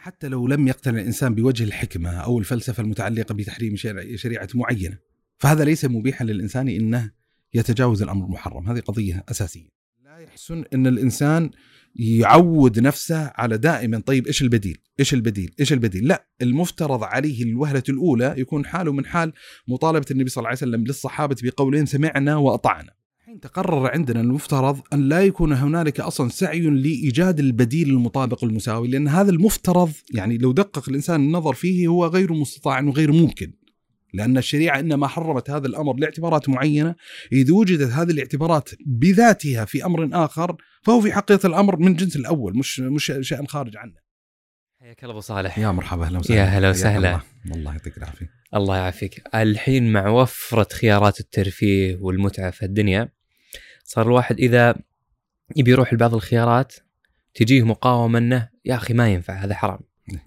حتى لو لم يقتنع الإنسان بوجه الحكمة أو الفلسفة المتعلقة بتحريم شريعة معينة فهذا ليس مبيحا للإنسان إنه يتجاوز الأمر المحرم هذه قضية أساسية لا يحسن إن الإنسان يعود نفسه على دائما طيب إيش البديل؟ إيش البديل؟ إيش البديل؟ لا المفترض عليه الوهلة الأولى يكون حاله من حال مطالبة النبي صلى الله عليه وسلم للصحابة بقولين سمعنا وأطعنا. الحين تقرر عندنا المفترض أن لا يكون هنالك أصلا سعي لإيجاد البديل المطابق المساوي لأن هذا المفترض يعني لو دقق الإنسان النظر فيه هو غير مستطاع وغير ممكن. لأن الشريعة إنما حرمت هذا الأمر لاعتبارات معينة إذا وجدت هذه الاعتبارات بذاتها في أمر آخر فهو في حقيقة الأمر من جنس الأول مش مش شيء خارج عنه حياك الله أبو صالح يا مرحبا أهلا وسهلا يا هلا وسهلا. الله. والله يعطيك العافية الله يعافيك الحين مع وفرة خيارات الترفيه والمتعة في الدنيا صار الواحد إذا يبي يروح لبعض الخيارات تجيه مقاومة أنه يا أخي ما ينفع هذا حرام. نعم.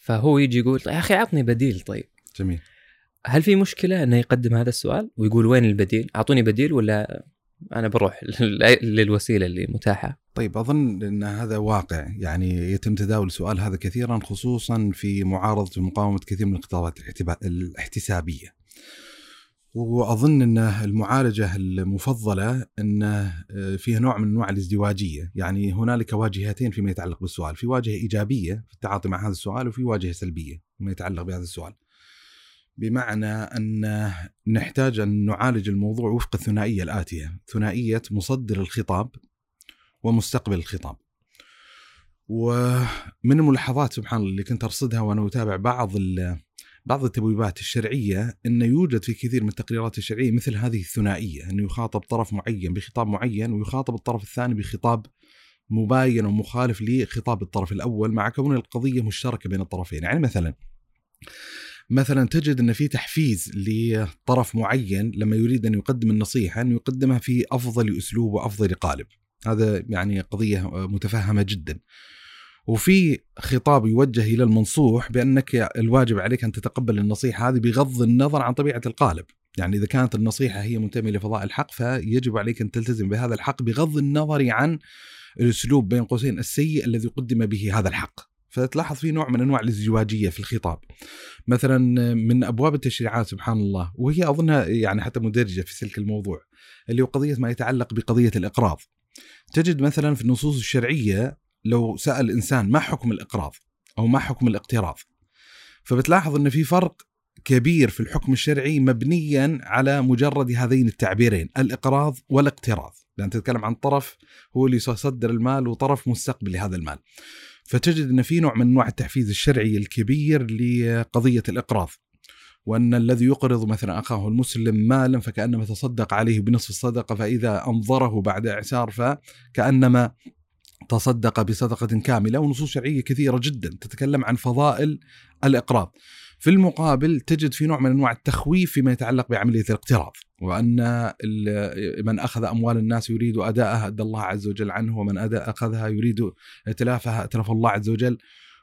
فهو يجي يقول يا أخي عطني بديل طيب. جميل. هل في مشكلة أنه يقدم هذا السؤال ويقول وين البديل؟ أعطوني بديل ولا أنا بروح للوسيلة اللي متاحة؟ طيب أظن أن هذا واقع. يعني يتم تداول السؤال هذا كثيرا خصوصا في معارضة ومقاومة كثير من الخطابات الاحتبا- الاحتسابية وأظن أن المعالجة المفضلة أن فيها نوع من أنواع الازدواجية. يعني هنالك واجهتين فيما يتعلق بالسؤال. في واجهة إيجابية في التعاطي مع هذا السؤال وفي واجهة سلبية فيما يتعلق بهذا السؤال. بمعنى أن نحتاج أن نعالج الموضوع وفق الثنائية الآتية. ثنائية مصدر الخطاب ومستقبل الخطاب. ومن الملاحظات سبحان الله اللي كنت أرصدها وأنا أتابع بعض بعض التبويبات الشرعية أن يوجد في كثير من التقريرات الشرعية مثل هذه الثنائية أنه يخاطب طرف معين بخطاب معين ويخاطب الطرف الثاني بخطاب مباين ومخالف لخطاب الطرف الأول مع كون القضية مشتركة بين الطرفين. يعني مثلا مثلا تجد إن في تحفيز لطرف معين لما يريد أن يقدم النصيحة انه يقدمها في أفضل أسلوب وأفضل قالب. هذا يعني قضية متفهمة جدا. وفي خطاب يوجه إلى المنصوح بأنك الواجب عليك أن تتقبل النصيحة هذه بغض النظر عن طبيعة القالب. يعني إذا كانت النصيحة هي منتمية لفضاء الحق فيجب عليك أن تلتزم بهذا الحق بغض النظر عن الأسلوب بين قوسين السيء الذي قدم به هذا الحق. فتلاحظ في نوع من أنواع الازدواجية في الخطاب. مثلا من أبواب التشريعات سبحان الله وهي اظنها يعني حتى مدرجة في سلك الموضوع اللي هو قضية ما يتعلق بقضية الإقراض. تجد مثلا في النصوص الشرعية لو سأل إنسان ما حكم الإقراض أو ما حكم الاقتراض فبتلاحظ إن في فرق كبير في الحكم الشرعي مبنيا على مجرد هذين التعبيرين الإقراض والاقتراض لأن تتكلم عن طرف هو اللي يصدر المال وطرف مستقبل لهذا المال. فتجد إن في نوع من أنواع التحفيز الشرعي الكبير لقضية الإقراض وأن الذي يقرض مثلا أخاه المسلم مالا فكأنما تصدق عليه بنصف الصدقة فإذا أنظره بعد إعسار فكأنما تصدق بصدقة كاملة ونصوص شرعية كثيرة جدا تتكلم عن فضائل الإقراض. في المقابل تجد في نوع من أنواع التخويف فيما يتعلق بعملية الاقتراض ال- من أخذ أموال الناس يريد أداءها أدى الله عز وجل عنه ومن أداء أخذها يريد اتلافها اتلف الله عز وجل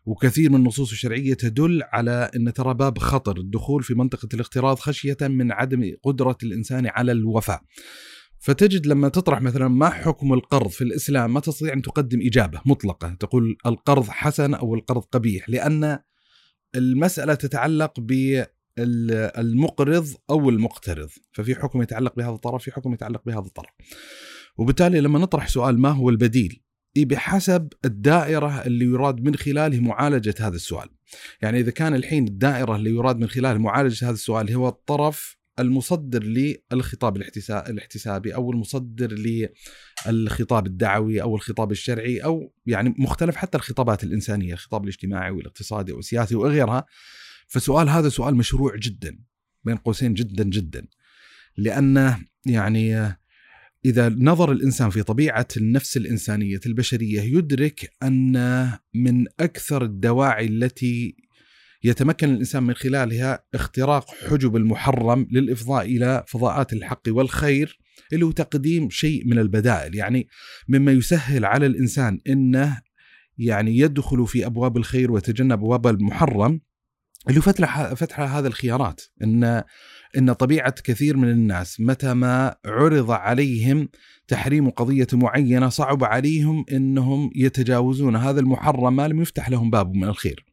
وكثير من النصوص الشرعية تدل على أن ترى باب خطر الدخول في منطقة الاقتراض خشية من عدم قدرة الإنسان على الوفاء. فتجد لما تطرح مثلا ما حكم القرض في الإسلام ما تستطيع أن تقدم إجابة مطلقة. تقول القرض حسن أو القرض قبيح لأن المسألة تتعلق بالمقرض أو المقترض. ففي حكم يتعلق بهذا الطرف في حكم يتعلق بهذا الطرف. وبالتالي لما نطرح سؤال ما هو البديل؟ إيه بحسب الدائرة اللي يراد من خلاله معالجة هذا السؤال. يعني إذا كان الحين الدائرة اللي يراد من خلال معالجة هذا السؤال هو الطرف المصدر للخطاب الاحتسا- الاحتسابي أو المصدر للخطاب الدعوي أو الخطاب الشرعي أو يعني مختلف حتى الخطابات الإنسانية الخطاب الاجتماعي والاقتصادي والسياسي وغيرها. فسؤال هذا سؤال مشروع جدا بين قوسين جدا جدا. لأنه يعني إذا نظر الإنسان في طبيعة النفس الإنسانية البشرية يدرك أن من أكثر الدواعي التي يتمكن الإنسان من خلالها اختراق حجب المحرم للإفضاء إلى فضاءات الحق والخير اللي هو تقديم شيء من البدائل يعني مما يسهل على الإنسان أنه يعني يدخل في أبواب الخير ويتجنب أبواب المحرم اللي فتح فتح هذا الخيارات ان إن طبيعة كثير من الناس متى ما عرض عليهم تحريم قضية معينة صعب عليهم إنهم يتجاوزون هذا المحرم ما لم يفتح لهم باب من الخير.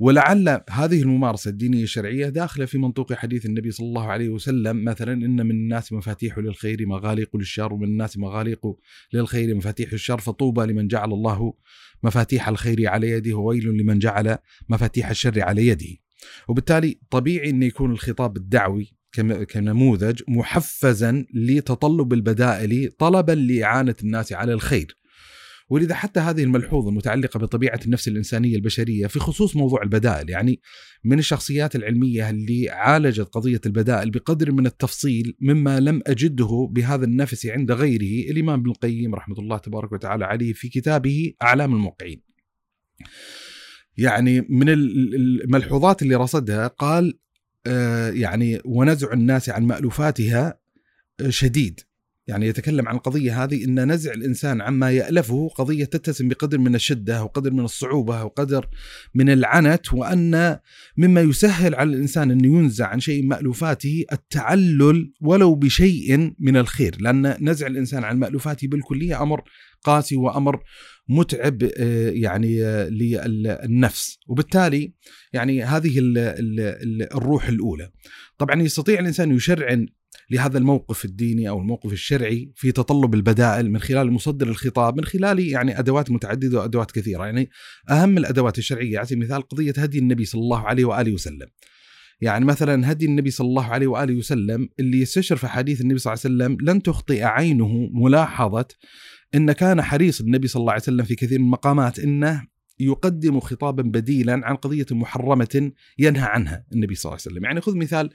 ولعل هذه الممارسة الدينية الشرعية داخلة في منطوق حديث النبي صلى الله عليه وسلم مثلا إن من الناس مفاتيح للخير مغاليق للشر ومن الناس مغاليق للخير مفاتيح الشر فطوبى لمن جعل الله مفاتيح الخير على يده وويل لمن جعل مفاتيح الشر على يده. وبالتالي طبيعي أن يكون الخطاب الدعوي كنموذج محفزا لتطلب البدائل طلبا لإعانة الناس على الخير. ولذا حتى هذه الملحوظة المتعلقة بطبيعة النفس الإنسانية البشرية في خصوص موضوع البدائل يعني من الشخصيات العلمية اللي عالجت قضية البدائل بقدر من التفصيل مما لم أجده بهذا النفس عند غيره الإمام ابن القيم رحمة الله تبارك وتعالى عليه في كتابه أعلام الموقعين. يعني من الملحوظات اللي رصدها قال آه، يعني ونزع الناس عن مألوفاتها آه، شديد. يعني يتكلم عن القضية هذه أن نزع الإنسان عما يألفه قضية تتسم بقدر من الشدة وقدر من الصعوبة وقدر من العنت وأن مما يسهل على الإنسان أن ينزع عن شيء مألوفاته التعلل ولو بشيء من الخير لأن نزع الإنسان عن مألوفاته بالكلية أمر قاسي وأمر متعب آه، يعني آه، للنفس. وبالتالي يعني هذه الروح الأولى. طبعا يستطيع الإنسان يشرعن لهذا الموقف الديني أو الموقف الشرعي في تطلب البدائل من خلال مصدر الخطاب من خلال يعني أدوات متعددة وأدوات كثيرة يعني أهم الأدوات الشرعية سبيل المثال قضية هدي النبي صلى الله عليه وآله وسلم. يعني مثلا هدي النبي صلى الله عليه وآله وسلم اللي يستشر في حديث النبي صلى الله عليه وسلم لن تخطئ عينه ملاحظة إن كان حريص النبي صلى الله عليه وسلم في كثير من المقامات إنه يقدم خطابا بديلا عن قضية محرمة ينهى عنها النبي صلى الله عليه وسلم يعني خذ مثال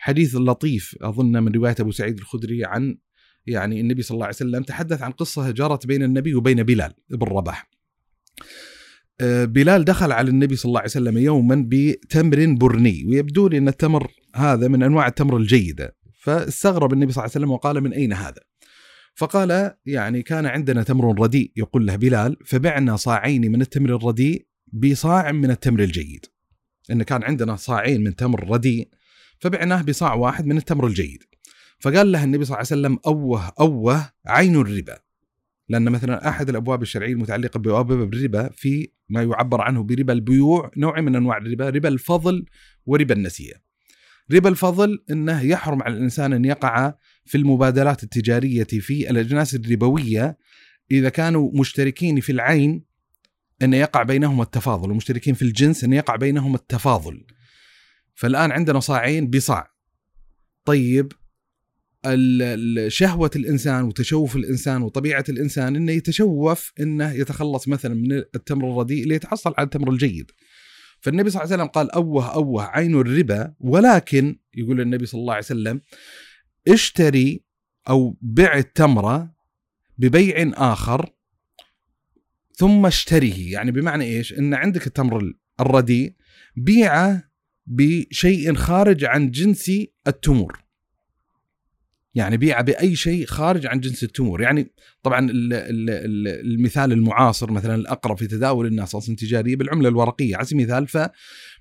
حديث لطيف أظن من رواية أبو سعيد الخدري عن يعني النبي صلى الله عليه وسلم تحدث عن قصة جرت بين النبي وبين بلال بن رباح. آه، بلال دخل على النبي صلى الله عليه وسلم يوما بتمر برني ويبدو لي أن التمر هذا من أنواع التمر الجيدة. فاستغرب النبي صلى الله عليه وسلم وقال من أين هذا؟ فقال يعني كان عندنا تمر رديء يقول له بلال فبعنا صاعين من التمر الرديء بصاع من التمر الجيد. إن كان عندنا صاعين من تمر رديء فبعناه بصاع واحد من التمر الجيد. فقال له النبي صلى الله عليه وسلم أوه أوه عين الربا. لأن مثلا أحد الأبواب الشرعية المتعلقة بأبواب الربا في ما يعبر عنه بربا البيوع نوع من أنواع الربا ربا الفضل وربا النسيه ربا الفضل إنه يحرم على الإنسان أن يقع في المبادلات التجارية في الأجناس الربوية إذا كانوا مشتركين في العين أن يقع بينهم التفاضل ومشتركين في الجنس أن يقع بينهم التفاضل. فالآن عندنا صاعين بصاع. طيب شهوة الإنسان وتشوف الإنسان وطبيعة الإنسان أنه يتشوف أنه يتخلص مثلا من التمر الرديء ليتحصل على التمر الجيد. فالنبي صلى الله عليه وسلم قال أوه أوه عين الربا ولكن يقول النبي صلى الله عليه وسلم اشتري أو بع التمرة ببيع آخر ثم اشتريه. يعني بمعنى إيش؟ إن عندك التمر الرديء بيعه بشيء خارج عن جنس التمور. يعني بيع بأي شيء خارج عن جنس التمور. يعني طبعا المثال المعاصر مثلا الأقرب في تداول الناس أصلا تجارية بالعملة الورقية. على سبيل المثال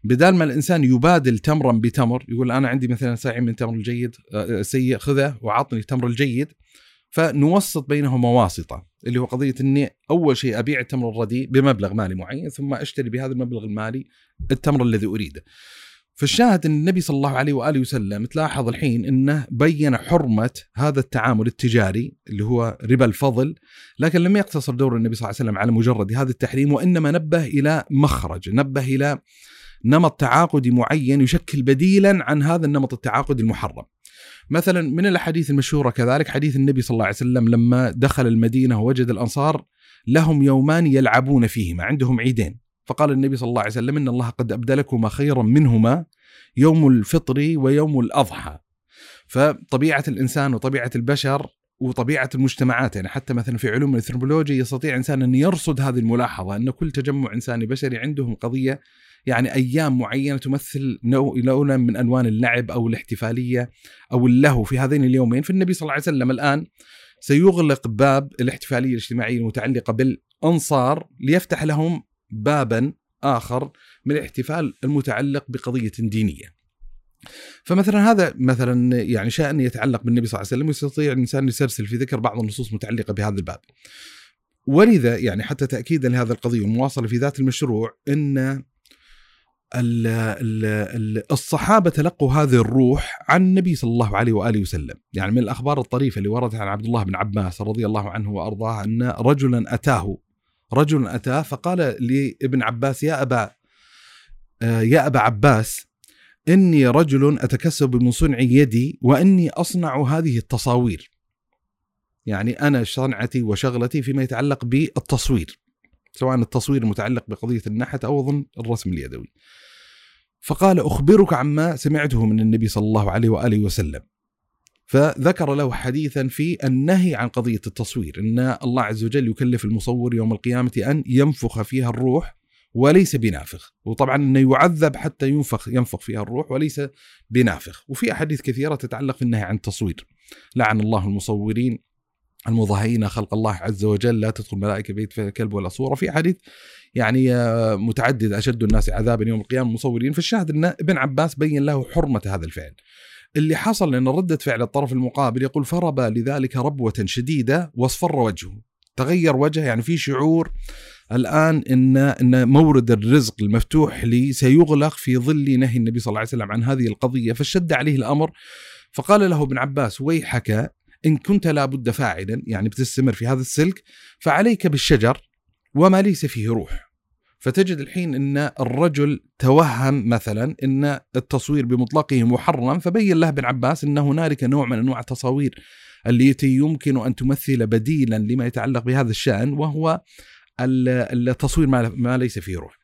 فبدال ما الإنسان يبادل تمرا بتمر يقول أنا عندي مثلا ساعي من تمر الجيد آه، سيء خذه وعطني التمر الجيد. فنوسط بينهما واسطه اللي هو قضية إني أول شيء أبيع التمر الرديء بمبلغ مالي معين ثم أشتري بهذا المبلغ المالي التمر الذي أريده. فالشاهد أن النبي صلى الله عليه وآله وسلم تلاحظ الحين أنه بين حرمة هذا التعامل التجاري اللي هو ربا الفضل لكن لم يقتصر دور النبي صلى الله عليه وسلم على مجرد هذا التحريم وإنما نبه إلى مخرج نبه إلى نمط تعاقدي معين يشكل بديلا عن هذا النمط التعاقدي المحرم. مثلا من الأحاديث المشهورة كذلك حديث النبي صلى الله عليه وسلم لما دخل المدينة ووجد الأنصار لهم يومان يلعبون فيهما عندهم عيدين. فقال النبي صلى الله عليه وسلم إن الله قد أبدلكما خيرا منهما يوم الفطر ويوم الأضحى. فطبيعة الإنسان وطبيعة البشر وطبيعة المجتمعات يعني حتى مثلا في علوم الانثروبولوجيا يستطيع إنسان أن يرصد هذه الملاحظة أن كل تجمع إنساني بشري عندهم قضية يعني أيام معينة تمثل لونا من ألوان اللعب أو الاحتفالية أو اللهو في هذين اليومين. فالنبي صلى الله عليه وسلم الآن سيغلق باب الاحتفالية الاجتماعية المتعلقة بالأنصار ليفتح لهم بابا آخر من الاحتفال المتعلق بقضية دينية. فمثلا هذا مثلا يعني شان يتعلق بالنبي صلى الله عليه وسلم يستطيع الإنسان يسلسل في ذكر بعض النصوص المتعلقه بهذا الباب. ولذا يعني حتى تاكيدا لهذه القضية والمواصله في ذات المشروع إن الصحابة تلقوا هذه الروح عن النبي صلى الله عليه وآله وسلم يعني من الأخبار الطريفة اللي وردت عن عبد الله بن عباس رضي الله عنه وأرضاه أن رجلا أتاه رجل أتاه فقال لابن عباس يا أبا آه، يا أبا عباس إني رجل أتكسب من صنع يدي وإني أصنع هذه التصاوير. يعني أنا صنعتي وشغلتي فيما يتعلق بالتصوير سواء التصوير المتعلق بقضية النحت أو أظن الرسم اليدوي. فقال أخبرك عما سمعته من النبي صلى الله عليه وآله وسلم. فذكر له حديثا في النهي عن قضية التصوير أن الله عز وجل يكلف المصور يوم القيامة أن ينفخ فيها الروح وليس بنافخ. وطبعا إنه يعذب حتى ينفخ ينفخ فيها الروح وليس بنافخ. وفي أحاديث كثيرة تتعلق في النهي عن التصوير. لعن الله المصورين المضاهين خلق الله عز وجل لا تدخل ملائكه بيت في كلب ولا صورة. في حديث يعني آه، متعدد أشد الناس عذابا يوم القيامة المصورين فالشاهد إن ابن عباس بين له حرمة هذا الفعل. اللي حصل ان ردة فعل الطرف المقابل يقول فرب لذلك ربوة شديدة واصفر وجهه. تغير وجهه يعني في شعور الآن ان إن مورد الرزق المفتوح لي سيغلق في ظل نهي النبي صلى الله عليه وسلم عن هذه القضية فشد عليه الأمر. فقال له ابن عباس ويحك إن كنت لابد فاعلا يعني بتستمر في هذا السلك فعليك بالشجر وما ليس فيه روح. فتجد الحين إن الرجل توهم مثلا إن التصوير بمطلقه محرم فبين له ابن عباس إن هنالك نوع من أنواع التصاوير التي يمكن أن تمثل بديلا لما يتعلق بهذا الشأن وهو التصوير ما ليس فيه روح.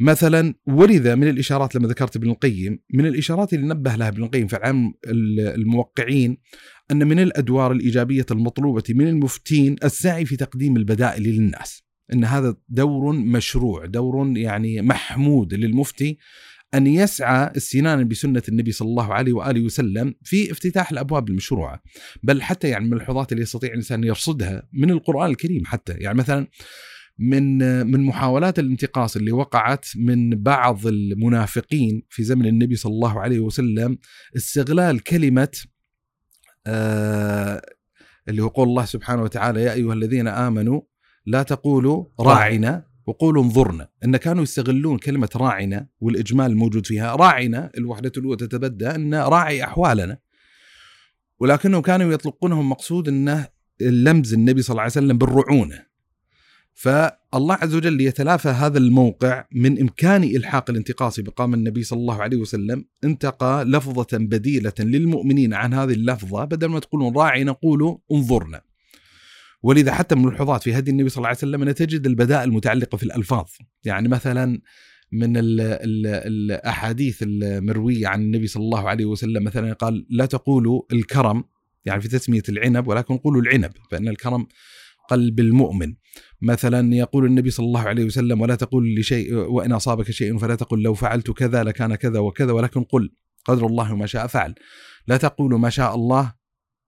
مثلا ولذا من الإشارات لما ذكرت ابن القيم من الإشارات اللي نبه لها ابن القيم في العام الموقعين أن من الأدوار الإيجابية المطلوبة من المفتين السعي في تقديم البدائل للناس. إن هذا دور مشروع، دور يعني محمود للمفتي أن يسعى استنانا بسنة النبي صلى الله عليه وآله وسلم في افتتاح الأبواب المشروعة، بل حتى يعني الملحوظات اللي يستطيع الإنسان يرصدها من القرآن الكريم حتى، يعني مثلا من من محاولات الانتقاص اللي وقعت من بعض المنافقين في زمن النبي صلى الله عليه وسلم استغلال كلمة آه اللي هو قول الله سبحانه وتعالى يا أيها الذين آمنوا لا تقولوا راعنا وقولوا انظرنا. إن كانوا يستغلون كلمة راعنا والإجمال الموجود فيها راعنا الوحدة الأولى تتبدى أن راعي أحوالنا. ولكنهم كانوا يطلقونه مقصود إنه لمز النبي صلى الله عليه وسلم بالرعونة. فالله عز وجل ليتلافى هذا الموقع من إمكان إلحاق الانتقاص بقام النبي صلى الله عليه وسلم انتقى لفظة بديلة للمؤمنين عن هذه اللفظة. بدل ما تقولون راعي نقول انظرنا. ولذا حتى من الملحوظات في هدي النبي صلى الله عليه وسلم أن تجد البدائل المتعلقة في الألفاظ. يعني مثلا من ال ال الأحاديث المروية عن النبي صلى الله عليه وسلم مثلا قال لا تقولوا الكرم يعني في تسمية العنب ولكن قولوا العنب فإن الكرم قلب المؤمن. مثلا يقول النبي صلى الله عليه وسلم ولا تقول لشيء وإن أصابك شيء فلا تقل لو فعلت كذا لكان كذا وكذا ولكن قل قدر الله ما شاء فعل. لا تقول ما شاء الله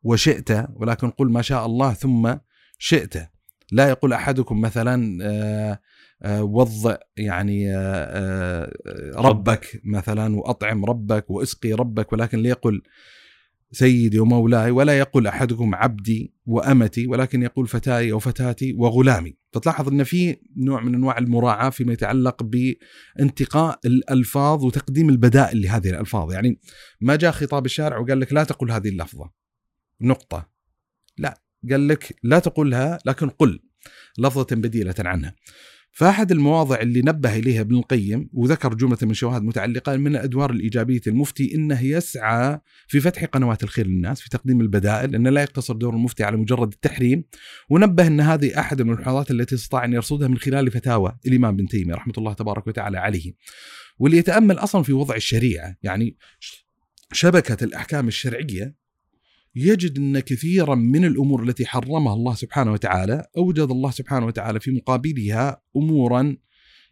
وشئت ولكن قل ما شاء الله ثم شئت. لا يقول أحدكم مثلا آه، آه، وضع يعني آه، ربك. مثلا وأطعم ربك وإسقي ربك ولكن ليقل سيدي ومولاي ولا يقول أحدكم عبدي وأمتي ولكن يقول فتاي أو فتاتي وغلامي. فتلاحظ إن في نوع من أنواع المراعاة فيما يتعلق بانتقاء الألفاظ وتقديم البدائل لهذه الألفاظ. يعني ما جاء خطاب الشارع وقال لك لا تقل هذه اللفظة. نقطة. لا. قال لك لا تقولها لكن قل لفظة بديلة عنها. فأحد المواضع اللي نبه إليها ابن القيم وذكر جملة من شواهد متعلقة من الأدوار الإيجابية المفتي إنه يسعى في فتح قنوات الخير للناس في تقديم البدائل أنه لا يقتصر دور المفتي على مجرد التحريم ونبه أن هذه أحد الملاحظات التي استطاع أن يرصدها من خلال فتاوى الإمام بن تيمية رحمة الله تبارك وتعالى عليه. واللي يتأمل أصلا في وضع الشريعة يعني شبكة الأحكام الشرعية يجد أن كثيرا من الأمور التي حرمها الله سبحانه وتعالى أوجد الله سبحانه وتعالى في مقابلها امورا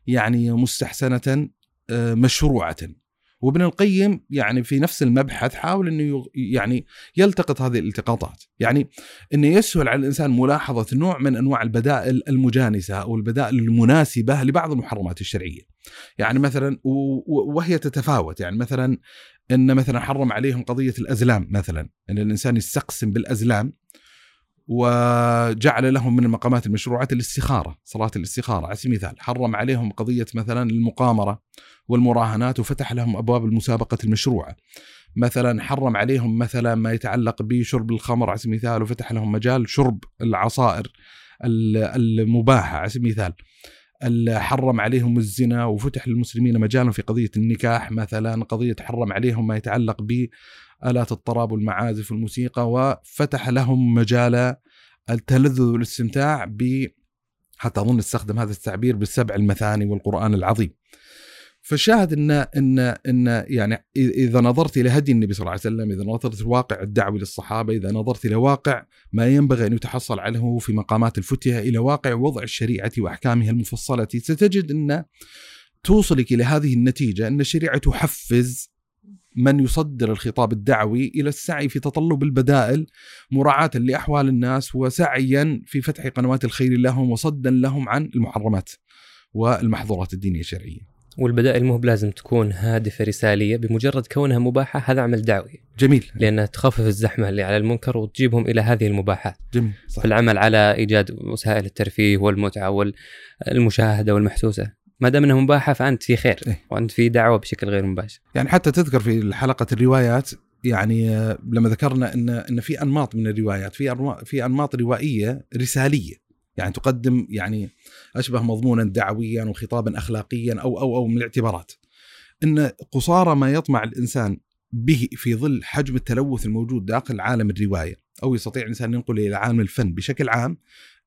يعني مستحسنة آه، مشروعة. وابن القيم يعني في نفس المبحث حاول أنه يعني يلتقط هذه الالتقاطات، يعني أنه يسهل على الإنسان ملاحظة نوع من أنواع البدائل المجانسة أو البدائل المناسبة لبعض المحرمات الشرعية. يعني مثلا وهي تتفاوت، يعني مثلا إن مثلا حرم عليهم قضية الأزلام مثلا، إن الإنسان يستقسم بالأزلام وجعل لهم من المقامات المشروعات الاستخارة، صلاة الاستخارة على سبيل المثال، حرم عليهم قضية مثلا المقامرة والمراهنات وفتح لهم أبواب المسابقة المشروعة. مثلا حرم عليهم مثلا ما يتعلق بشرب الخمر على سبيل المثال وفتح لهم مجال شرب العصائر ال- المباحة على سبيل المثال. حرم عليهم الزنا وفتح للمسلمين مجالا في قضية النكاح مثلا، قضية حرم عليهم ما يتعلق بآلات الطراب والمعازف والموسيقى وفتح لهم مجال التلذذ والاستمتاع ب حتى أظن استخدم هذا التعبير بالسبع المثاني والقرآن العظيم. فالشاهد ان ان إن يعني إذا نظرت إلى هدي النبي صلى الله عليه وسلم، إذا نظرت الواقع الدعوي للصحابة، إذا نظرت إلى واقع ما ينبغي أن يتحصل عليه في مقامات الفتية، إلى واقع وضع الشريعة وأحكامها المفصلة، ستجد إن توصلك إلى هذه النتيجة إن الشريعة تحفز من يصدر الخطاب الدعوي إلى السعي في تطلب البدائل مراعاة لأحوال الناس وسعيا في فتح قنوات الخير لهم وصدا لهم عن المحرمات والمحظورات الدينية الشرعية. والبدائل مو بلازم تكون هادفة رسالية بمجرد كونها مباحة هذا عمل دعوي. جميل. لأنها تخفف الزحمة اللي على المنكر وتجيبهم إلى هذه المباحات. جميل. صح. في العمل على إيجاد وسائل الترفيه والمتعة والمشاهدة والمحسوسة. ما دام إنها مباحة فأنت في خير إيه. وأنت في دعوة بشكل غير مباشر. يعني حتى تذكر في حلقة الروايات يعني آه، لما ذكرنا إن إن في أنماط من الروايات في في أنماط روائية رسالية. يعني تقدم يعني أشبه مضمونا دعويا وخطابا أخلاقيا أو أو أو من الاعتبارات. إن قصارى ما يطمع الإنسان به في ظل حجم التلوث الموجود داخل عالم الرواية أو يستطيع الإنسان أن ينقل إلى عالم الفن بشكل عام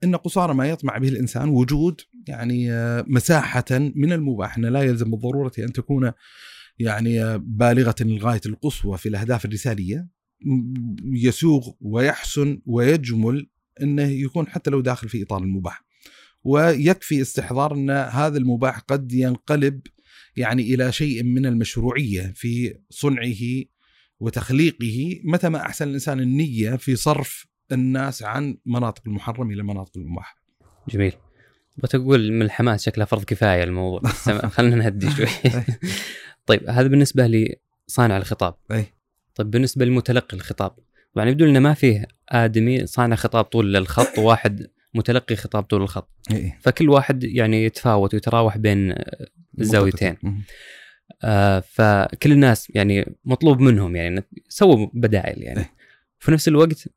إن قصارى ما يطمع به الإنسان وجود يعني آه، مساحة من المباح أن لا يلزم بالضرورة أن تكون يعني آه، بالغة للغاية القصوى في الأهداف الرسالية يسوغ ويحسن ويجمل إنه يكون حتى لو داخل في إطار المباح. ويكفي استحضار إن هذا المباح قد ينقلب يعني إلى شيء من المشروعية في صنعه وتخليقه متى ما أحسن الإنسان النية في صرف الناس عن مناطق المحرم إلى مناطق المباح. جميل. بتقول من الحماس شكلها فرض كفاية الموضوع. خلينا نهدي شوي. طيب هذا بالنسبة لصانع الخطاب. أي. طيب بالنسبة لمتلقي الخطاب طبعا يبدو لنا ما فيه آدمي صانع خطاب طول الخط وواحد متلقي خطاب طول الخط إيه. فكل واحد يعني يتفاوت ويتراوح بين الزاويتين. آه فكل الناس يعني مطلوب منهم يعني سووا بدائل يعني إيه. في نفس الوقت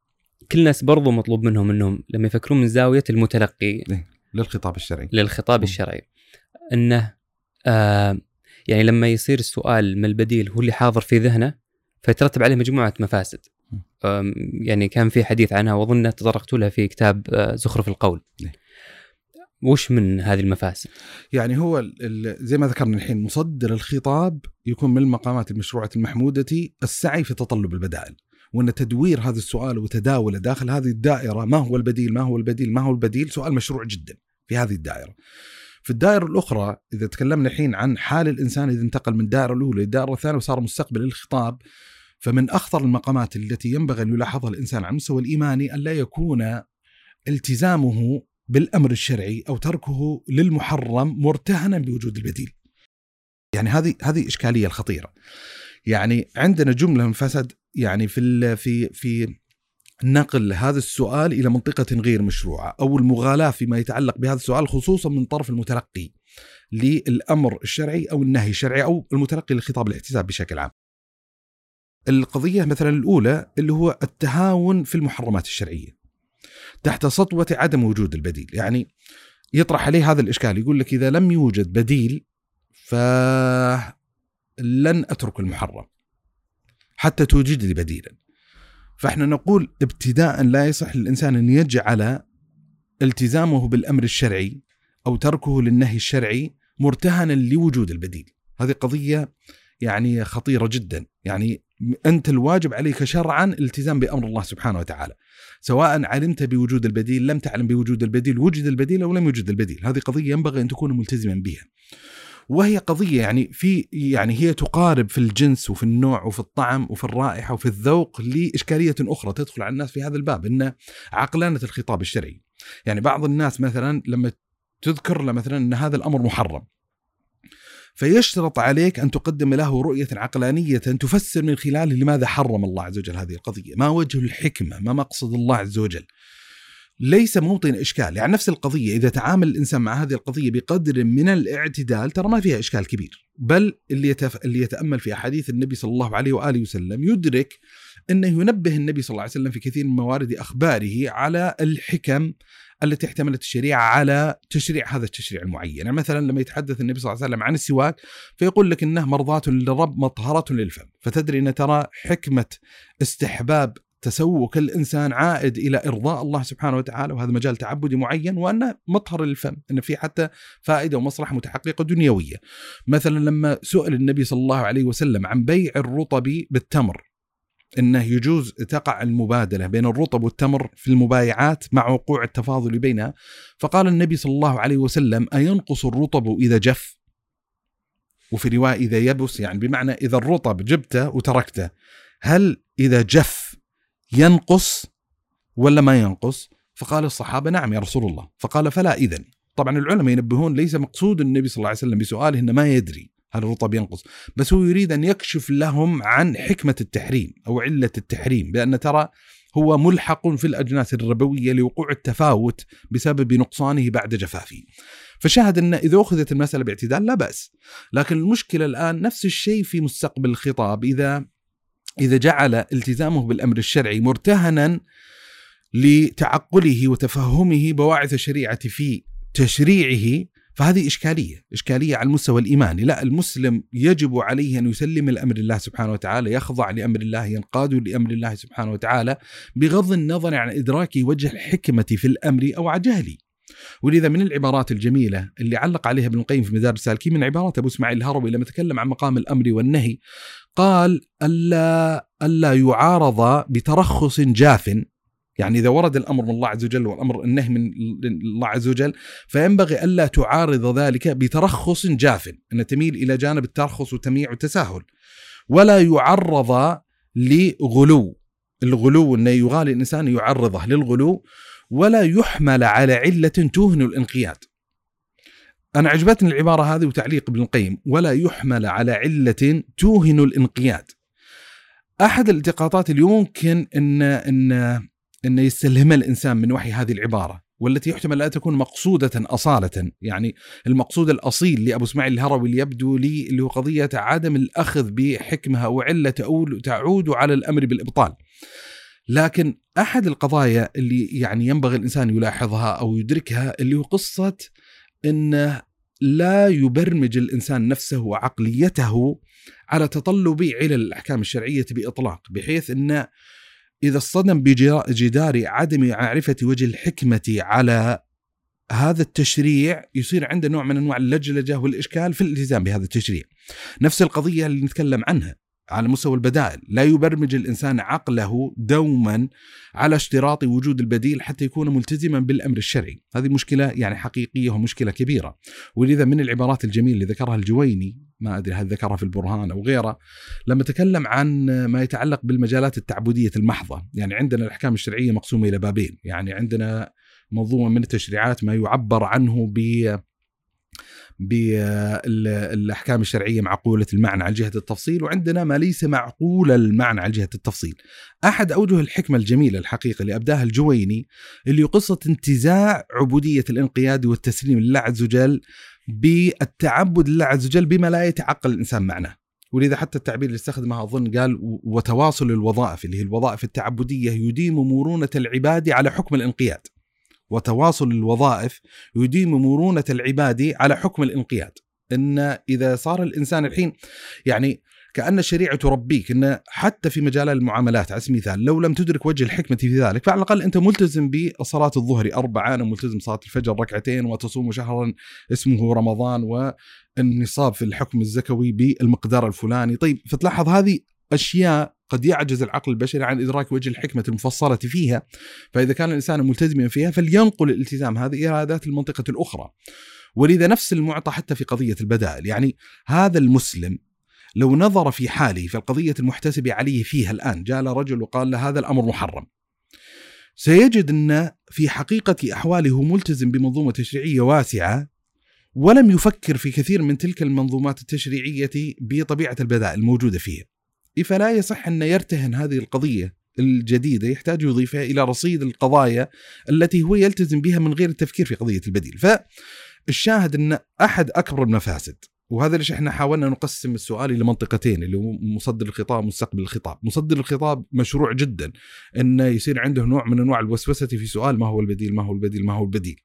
كل الناس برضو مطلوب منهم إنهم لما يفكرون من زاوية المتلقي للخطاب الشرعي. للخطاب. الشرعي إنه آه يعني لما يصير السؤال ما البديل هو اللي حاضر في ذهنه فيترتب عليه مجموعة مفاسد يعني كان في حديث عنها وأظن تطرقت لها في كتاب آه، زخرف القول إيه. وش من هذه المفاسد؟ يعني هو زي ما ذكرنا الحين مصدر الخطاب يكون من المقامات المشروعة المحمودة السعي في تطلب البدائل وأن تدوير هذا السؤال وتداوله داخل هذه الدائرة ما هو البديل ما هو البديل ما هو البديل سؤال مشروع جدا في هذه الدائرة في الدائرة الأخرى إذا تكلمنا الحين عن حال الإنسان إذا انتقل من الدائرة الأولى للدائرة الثانية وصار مستقبل للخطاب فمن أخطر المقامات التي ينبغي أن يلاحظها الإنسان على المستوى الإيماني أن لا يكون التزامه بالأمر الشرعي أو تركه للمحرم مرتهنا بوجود البديل. يعني هذه هذه إشكالية الخطيرة. يعني عندنا جملة من فسد يعني في في في نقل هذا السؤال إلى منطقة غير مشروعة أو المغالاة فيما يتعلق بهذا السؤال خصوصا من طرف المتلقي للأمر الشرعي أو النهي الشرعي أو المتلقي لخطاب الاحتساب بشكل عام. القضية مثلا الأولى اللي هو التهاون في المحرمات الشرعية. تحت سطوة عدم وجود البديل، يعني يطرح عليه هذا الإشكال يقول لك إذا لم يوجد بديل فلن أترك المحرم حتى توجد لي بديلا. فإحنا نقول ابتداء لا يصح للإنسان أن يجعل التزامه بالأمر الشرعي أو تركه للنهي الشرعي مرتهنا لوجود البديل. هذه قضية يعني خطيرة جدا، يعني أنت الواجب عليك شرعا الالتزام بأمر الله سبحانه وتعالى. سواء علمت بوجود البديل لم تعلم بوجود البديل وجد البديل أو لم يوجد البديل هذه قضية ينبغي أن تكون ملتزما بها وهي قضية يعني في يعني هي تقارب في الجنس وفي النوع وفي الطعم وفي الرائحة وفي الذوق لإشكالية أخرى تدخل على الناس في هذا الباب إن عقلانة الخطاب الشرعي. يعني بعض الناس مثلا لما تذكر له مثلا إن هذا الأمر محرم فيشترط عليك أن تقدم له رؤية عقلانية تفسر من خلاله لماذا حرم الله عز وجل هذه القضية، ما وجه الحكمة، ما مقصد الله عز وجل. ليس موطن إشكال، يعني نفس القضية إذا تعامل الإنسان مع هذه القضية بقدر من الاعتدال ترى ما فيها إشكال كبير، بل اللي يتف... اللي يتأمل في أحاديث النبي صلى الله عليه وآله وسلم يدرك أنه ينبه النبي صلى الله عليه وسلم في كثير من موارد أخباره على الحكم التي احتملت الشريعة على تشريع هذا التشريع المعين، يعني مثلا لما يتحدث النبي صلى الله عليه وسلم عن السواك فيقول لك إنه مرضاة للرب مطهرة للفم، فتدري إن ترى حكمة استحباب تسوك الإنسان عائد إلى إرضاء الله سبحانه وتعالى وهذا مجال تعبدي معين وأنه مطهر للفم، إن في حتى فائدة ومصلحة متحققة دنيوية. مثلا لما سئل النبي صلى الله عليه وسلم عن بيع الرطب بالتمر إنه يجوز تقع المبادلة بين الرطب والتمر في المبايعات مع وقوع التفاضل بينها. فقال النبي صلى الله عليه وسلم أينقص الرطب إذا جف؟ وفي رواية إذا يبس يعني بمعنى إذا الرطب جبته وتركته هل إذا جف ينقص ولا ما ينقص؟ فقال الصحابة نعم يا رسول الله. فقال فلا إذن. طبعا العلماء ينبهون ليس مقصود النبي صلى الله عليه وسلم بسؤاله إنه ما يدري. هل الرطب ينقص. بس هو يريد أن يكشف لهم عن حكمة التحريم أو علة التحريم بأن ترى هو ملحق في الأجناس الربوية لوقوع التفاوت بسبب نقصانه بعد جفافه. فشاهد أن إذا أخذت المسألة باعتدال لا بأس. لكن المشكلة الآن نفس الشيء في مستقبل الخطاب إذا إذا جعل التزامه بالأمر الشرعي مرتهنا لتعقله وتفهمه بواعث الشريعة في تشريعه فهذه إشكالية إشكالية على المستوى الإيماني. لا المسلم يجب عليه أن يسلم الأمر الله سبحانه وتعالى يخضع لأمر الله ينقاد لأمر الله سبحانه وتعالى بغض النظر عن إدراك وجه الحكمة في الأمر أو عن جهله. ولذا من العبارات الجميلة اللي علق عليها ابن القيم في مدارس السالكين من عبارات أبو إسماعيل الهروي لما تكلم عن مقام الأمر والنهي قال ألا ألا يعارض بترخص جاف يعني إذا ورد الأمر من الله عز وجل والأمر النهي من الله عز وجل فينبغي ألا تعارض ذلك بترخص جاف أن تميل إلى جانب الترخص والتمييع والتساهل. ولا يعرض لغلو الغلو أنه يغالي الإنسان يعرضه للغلو ولا يحمل على علة توهن الانقياد. أنا عجبتني العبارة هذه وتعليق ابن القيم ولا يحمل على علة توهن الانقياد. أحد الالتقاطات اللي يمكن أن أن أن يستلهمها الإنسان من وحي هذه العبارة والتي يحتمل لا تكون مقصودة أصالة. يعني المقصود الأصيل لأبو إسماعيل الهروي اللي يبدو لي اللي هو قضية عدم الأخذ بحكمها وعلة تعود على الأمر بالإبطال. لكن أحد القضايا اللي يعني ينبغي الإنسان يلاحظها أو يدركها اللي هو قصة أنه لا يبرمج الإنسان نفسه وعقليته على تطلب علل الأحكام الشرعية بإطلاق بحيث أنه إذا اصطدم بجدار عدم معرفة وجه الحكمة على هذا التشريع يصير عنده نوع من أنواع اللجلجة والإشكال في الالتزام بهذا التشريع. نفس القضية اللي نتكلم عنها على مستوى البدائل، لا يبرمج الإنسان عقله دوما على اشتراط وجود البديل حتى يكون ملتزما بالأمر الشرعي، هذه مشكلة يعني حقيقية ومشكلة كبيرة، ولذا من العبارات الجميلة اللي ذكرها الجويني ما أدري هل ذكرها في البرهان أو غيره لما تكلم عن ما يتعلق بالمجالات التعبدية المحضة، يعني عندنا الأحكام الشرعية مقسومة إلى بابين، يعني عندنا منظومه من التشريعات ما يعبر عنه ب بالأحكام الشرعية معقولة المعنى على جهة التفصيل وعندنا ما ليس معقول المعنى على جهة التفصيل. أحد أوجه الحكمة الجميلة الحقيقة اللي ابداها الجويني اللي قصة انتزاع عبودية الانقياد والتسليم لله عز وجل بالتعبد لله عز وجل بما لا يتعقل الإنسان معناه. ولذا حتى التعبير اللي استخدمه أظن قال وتواصل الوظائف اللي هي الوظائف التعبدية يديم مرونة العباد على حكم الانقياد. وتواصل الوظائف يديم مرونة العباد على حكم الانقياد. إن إذا صار الإنسان الحين يعني كأن الشريعة تربيك أن حتى في مجال المعاملات على سبيل المثال لو لم تدرك وجه الحكمة في ذلك فعلى الأقل أنت ملتزم بصلاة الظهر أربعة أنا ملتزم صلاة الفجر ركعتين وتصوم شهرا اسمه رمضان والنصاب في الحكم الزكوي بالمقدار الفلاني طيب فتلاحظ هذه أشياء قد يعجز العقل البشري عن إدراك وجه الحكمة المفصلة فيها. فإذا كان الإنسان ملتزما فيها فلينقل الالتزام هذا إلى ذات المنطقة الأخرى. ولذا نفس المعطى حتى في قضية البدائل يعني هذا المسلم لو نظر في حاله في القضية المحتسب عليه فيها الآن جاء رجل وقال له هذا الأمر محرم. سيجد أن في حقيقة أحواله هو ملتزم بمنظومة تشريعية واسعة ولم يفكر في كثير من تلك المنظومات التشريعية بطبيعة البدائل الموجودة فيها. فلا يصح أن يرتهن هذه القضية الجديدة يحتاج يضيفها إلى رصيد القضايا التي هو يلتزم بها من غير التفكير في قضية البديل. فالشاهد أن أحد أكبر المفاسد وهذا ليش إحنا حاولنا نقسم السؤال إلى منطقتين اللي هو مصدر الخطاب ومستقبل الخطاب، مصدر الخطاب مشروع جدا انه يصير عنده نوع من أنواع الوسوسة في سؤال ما هو البديل ما هو البديل ما هو البديل.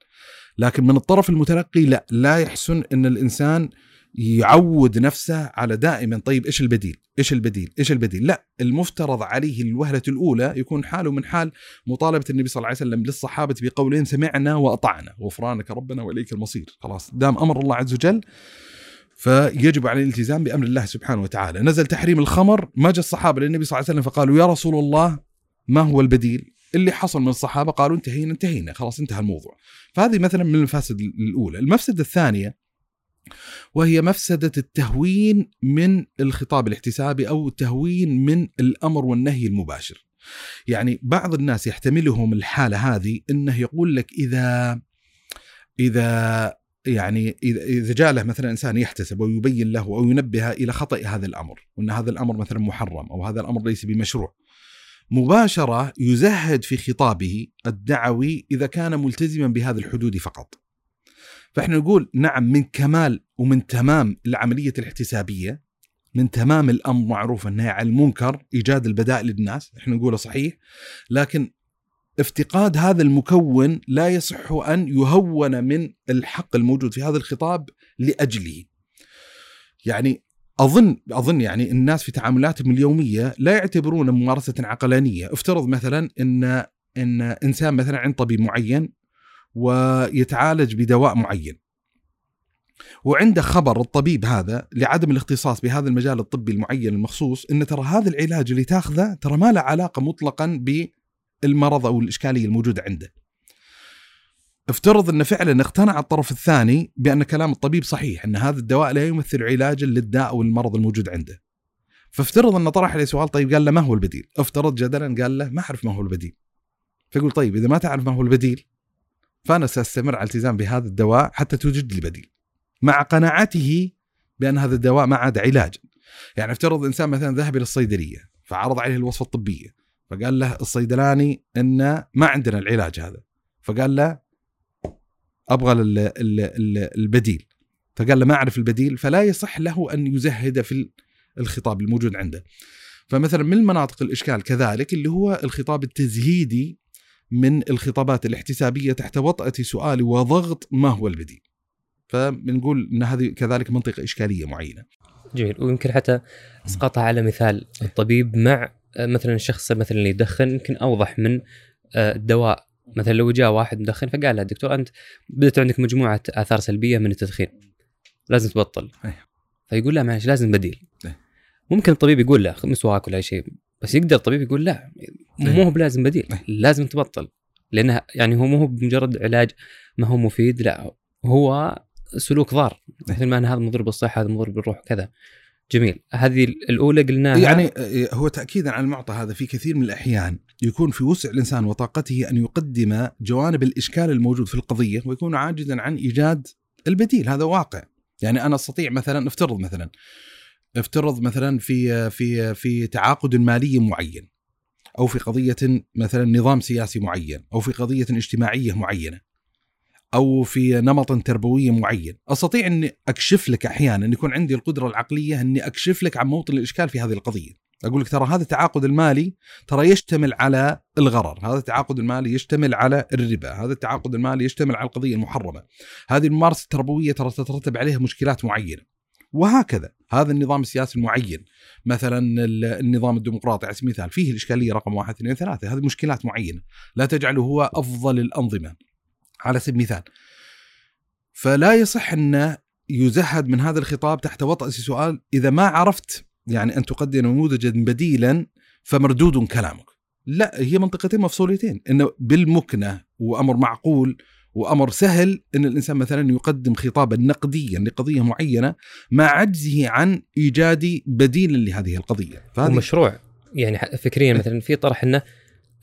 لكن من الطرف المتلقي لا لا يحسن أن الإنسان يعود نفسه على دائما طيب إيش البديل؟ إيش البديل؟ إيش البديل؟ لا المفترض عليه الوهلة الأولى يكون حاله من حال مطالبة النبي صلى الله عليه وسلم للصحابة بقولين سمعنا وأطعنا غفرانك ربنا وإليك المصير، خلاص دام أمر الله عز وجل فيجب عليه الالتزام بأمر الله سبحانه وتعالى، نزل تحريم الخمر ما جاء الصحابة للنبي صلى الله عليه وسلم فقالوا يا رسول الله ما هو البديل؟ اللي حصل من الصحابة قالوا انتهينا انتهينا خلاص انتهى الموضوع. فهذه مثلا من المفاسد الأولى، المفسدة الثانية وهي مفسدة التهوين من الخطاب الاحتسابي أو التهوين من الأمر والنهي المباشر. يعني بعض الناس يحتملهم الحالة هذه إنه يقول لك إذا إذا يعني إذا جاء له مثلا إنسان يحتسب أو يبين له أو ينبه إلى خطأ هذا الأمر وإن هذا الأمر مثلا محرم أو هذا الأمر ليس بمشروع مباشرة يزهد في خطابه الدعوي إذا كان ملتزما بهذه الحدود فقط. فإحنا نقول نعم من كمال ومن تمام العملية الاحتسابية من تمام الأمر معروف النهي عن المنكر إيجاد البدائل للناس إحنا نقوله صحيح لكن افتقاد هذا المكون لا يصح أن يهون من الحق الموجود في هذا الخطاب لأجله. يعني أظن أظن يعني الناس في تعاملاتهم اليومية لا يعتبرون ممارسة عقلانية، افترض مثلا إن إن إنسان مثلا عند طبيب معين ويتعالج بدواء معين. وعنده خبر الطبيب هذا لعدم الاختصاص بهذا المجال الطبي المعين المخصوص إن ترى هذا العلاج اللي تاخذه ترى ما له علاقة مطلقا بالمرض أو الإشكالية الموجودة عنده. افترض إن فعلا اقتنع الطرف الثاني بأن كلام الطبيب صحيح إن هذا الدواء لا يمثل علاجا للداء أو المرض الموجود عنده. فافترض انه طرح عليه سؤال طيب قال له ما هو البديل؟ افترض جدلا قال له ما أعرف ما هو البديل. فيقول طيب إذا ما تعرف ما هو البديل فأنا سأستمر على الالتزام بهذا الدواء حتى توجد لي بديل. مع قناعته بأن هذا الدواء ما عاد علاج. يعني افترض إنسان مثلا ذهب إلى الصيدلية فعرض عليه الوصفة الطبية فقال له الصيدلاني إن ما عندنا العلاج هذا فقال له أبغى البديل فقال له ما أعرف البديل فلا يصح له أن يزهد في الخطاب الموجود عنده فمثلا من المناطق الإشكال كذلك اللي هو الخطاب التزهيدي من الخطابات الاحتسابية تحت وطأة سؤال وضغط ما هو البديل. فبنقول إن هذه كذلك منطقة إشكالية معينة. جميل. ويمكن حتى أسقطها على مثال الطبيب مع مثلا الشخص مثلا اللي يدخن يمكن أوضح من الدواء. مثلا لو جاء واحد مدخن فقال له الدكتور أنت بدأت عندك مجموعة آثار سلبية من التدخين لازم تبطل. أيه. فيقول لا معلش لازم بديل. أيه. ممكن الطبيب يقول له مسواك ولا أي شيء. بس يقدر الطبيب يقول لا مو هو بلازم بديل أيه. لازم تبطل. لأنه يعني هو مو هو بمجرد علاج ما هو مفيد لا هو سلوك ضار. مثل ما أنا هذا مضر بالصحه هذا مضر بالروح كذا. جميل. هذه الأولى قلناها. يعني هو تاكيدا على المعطى هذا في كثير من الأحيان يكون في وسع الإنسان وطاقته أن يقدم جوانب الإشكال الموجود في القضية ويكون عاجزا عن إيجاد البديل. هذا واقع. يعني أنا أستطيع مثلا افترض مثلا افترض مثلا في في في تعاقد مالي معين أو في قضية مثلا نظام سياسي معين أو في قضية اجتماعية معينة أو في نمط تربوي معين. أستطيع إني أكشف لك أحيانا إن يكون عندي القدرة العقلية إني أكشف لك عن موطن الإشكال في هذه القضية. أقول لك ترى هذا التعاقد المالي ترى يشتمل على الغرر هذا التعاقد المالي يشتمل على الربا هذا التعاقد المالي يشتمل على القضية المحرمة. هذه الممارسة التربوية ترى تترتب عليها مشكلات معينة. وهكذا. هذا النظام السياسي المعين. مثلا النظام الديمقراطي على سبيل المثال فيه الإشكالية رقم واحد اثنين ثلاثة. هذه مشكلات معينة. لا تجعله هو أفضل الأنظمة. على سبيل المثال. فلا يصح أن يزهد من هذا الخطاب تحت وطأة سؤال إذا ما عرفت يعني أن تقدم نموذجا بديلا فمردود كلامك. لا هي منطقتين مفصولتين. انه بالمكنة وأمر معقول وأمر سهل إن الإنسان مثلا يقدم خطابا نقديا لقضية معينة مع عجزه عن إيجاد بديل لهذه القضية. فهذه مشروع يعني فكريا مثلا في طرح إنه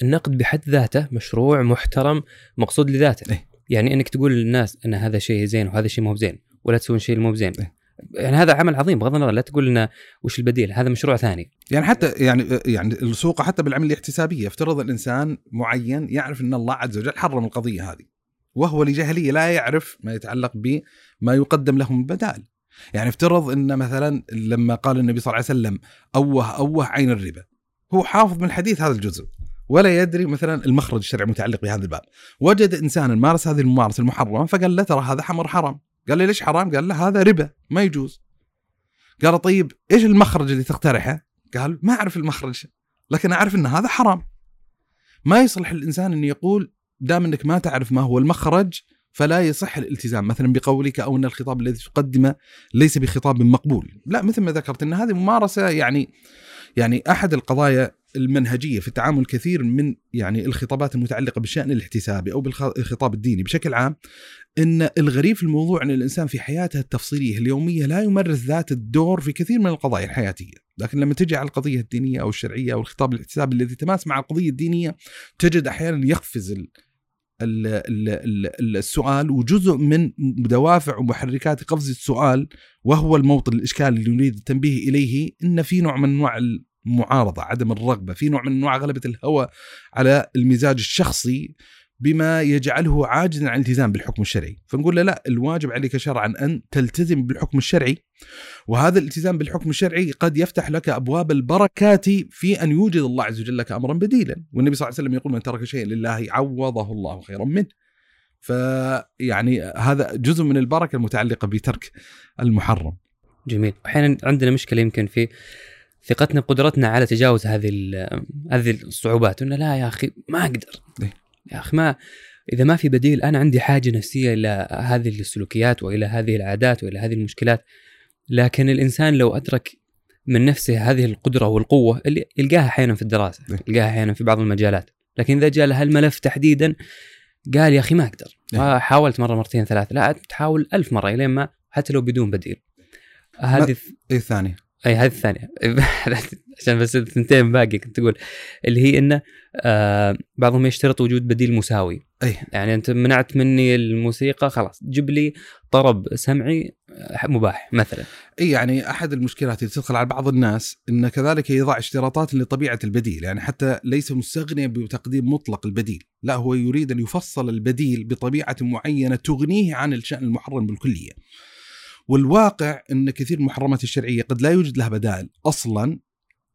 النقد بحد ذاته مشروع محترم مقصود لذاته. إيه؟ يعني إنك تقول للناس إن هذا شيء زين وهذا شيء مو بزين ولا تسوون شيء مو بزين. إيه؟ يعني هذا عمل عظيم بغض النظر لا تقول لنا وش البديل هذا مشروع ثاني. يعني حتى يعني يعني السوق حتى بالعملية الاحتسابية افترض الإنسان معين يعرف إن الله عز وجل حرم القضية هذه. وهو لجهليه لا يعرف ما يتعلق بما يقدم له من بدائل يعني افترض إن مثلا لما قال النبي صلى الله عليه وسلم أوه أوه عين الربا. هو حافظ من الحديث هذا الجزء. ولا يدري مثلا المخرج الشرعي المتعلق بهذا الباب. وجد انسانا مارس هذه الممارسة المحرمة فقال له ترى هذا حمر حرام. قال لي ليش حرام؟ قال له هذا ربا ما يجوز. قال طيب إيش المخرج اللي تقترحه؟ قال ما أعرف المخرج لكن أعرف إن هذا حرام. ما يصلح الإنسان إن يقول دام انك ما تعرف ما هو المخرج فلا يصح الالتزام. مثلا بقولك أو إن الخطاب الذي تقدمه ليس بخطاب مقبول. لا مثل ما ذكرت إن هذه ممارسة يعني يعني أحد القضايا المنهجية في تعامل كثير من يعني الخطابات المتعلقة بالشأن الاحتسابي أو بالخطاب الديني. بشكل عام إن الغريب في الموضوع أن الإنسان في حياته التفصيلية اليومية لا يمارس ذات الدور في كثير من القضايا الحياتية، لكن لما تجي على القضية الدينية أو الشرعية أو الخطاب الاحتسابي الذي تماس مع القضية الدينية تجد أحيانا يقفز السؤال وجزء من دوافع ومحركات قفز السؤال وهو الموطن الإشكال اللي نريد التنبيه إليه إن في نوع من أنواع المعارضة، عدم الرغبة، في نوع من أنواع غلبة الهوى على المزاج الشخصي بما يجعله عاجزا عن الالتزام بالحكم الشرعي، فنقول له لا الواجب عليك شرعا أن تلتزم بالحكم الشرعي وهذا الالتزام بالحكم الشرعي قد يفتح لك أبواب البركات في أن يوجد الله عز وجل لك امرا بديلا، والنبي صلى الله عليه وسلم يقول من ترك شيئا لله عوضه الله خيرا منه. فيعني هذا جزء من البركة المتعلقة بترك المحرم. جميل، أحيانا عندنا مشكلة يمكن في ثقتنا بقدرتنا على تجاوز هذه هذه الصعوبات انه لا يا أخي ما أقدر إيه. يا أخي ما إذا ما في بديل أنا عندي حاجة نفسية إلى هذه السلوكيات وإلى هذه العادات وإلى هذه المشكلات لكن الإنسان لو أدرك من نفسه هذه القدرة والقوة اللي يلقاها أحيانا في الدراسة إيه. يلقاها أحيانا في بعض المجالات لكن إذا جاء له الملف تحديدا قال يا أخي ما أقدر إيه. حاولت مرة مرتين ثلاث لا تحاول ألف مرة الين ما حتى لو بدون بديل هذه الثانية أي هذه الثانية. عشان بس الثنتين باقي كنت تقول. اللي هي إنه آه بعضهم يشترط وجود بديل مساوي. أي. يعني أنت منعت مني الموسيقى خلاص. جيب لي طرب سمعي آه، مباح مثلا. إي يعني أحد المشكلات اللي تدخل على بعض الناس انه كذلك يضع اشتراطات لطبيعة البديل. يعني حتى ليس مستغنيا بتقديم مطلق البديل. لا هو يريد أن يفصل البديل بطبيعة معينة تغنيه عن الشأن المحرم بالكلية. والواقع إن كثير من المحرمات الشرعية قد لا يوجد لها بدائل أصلا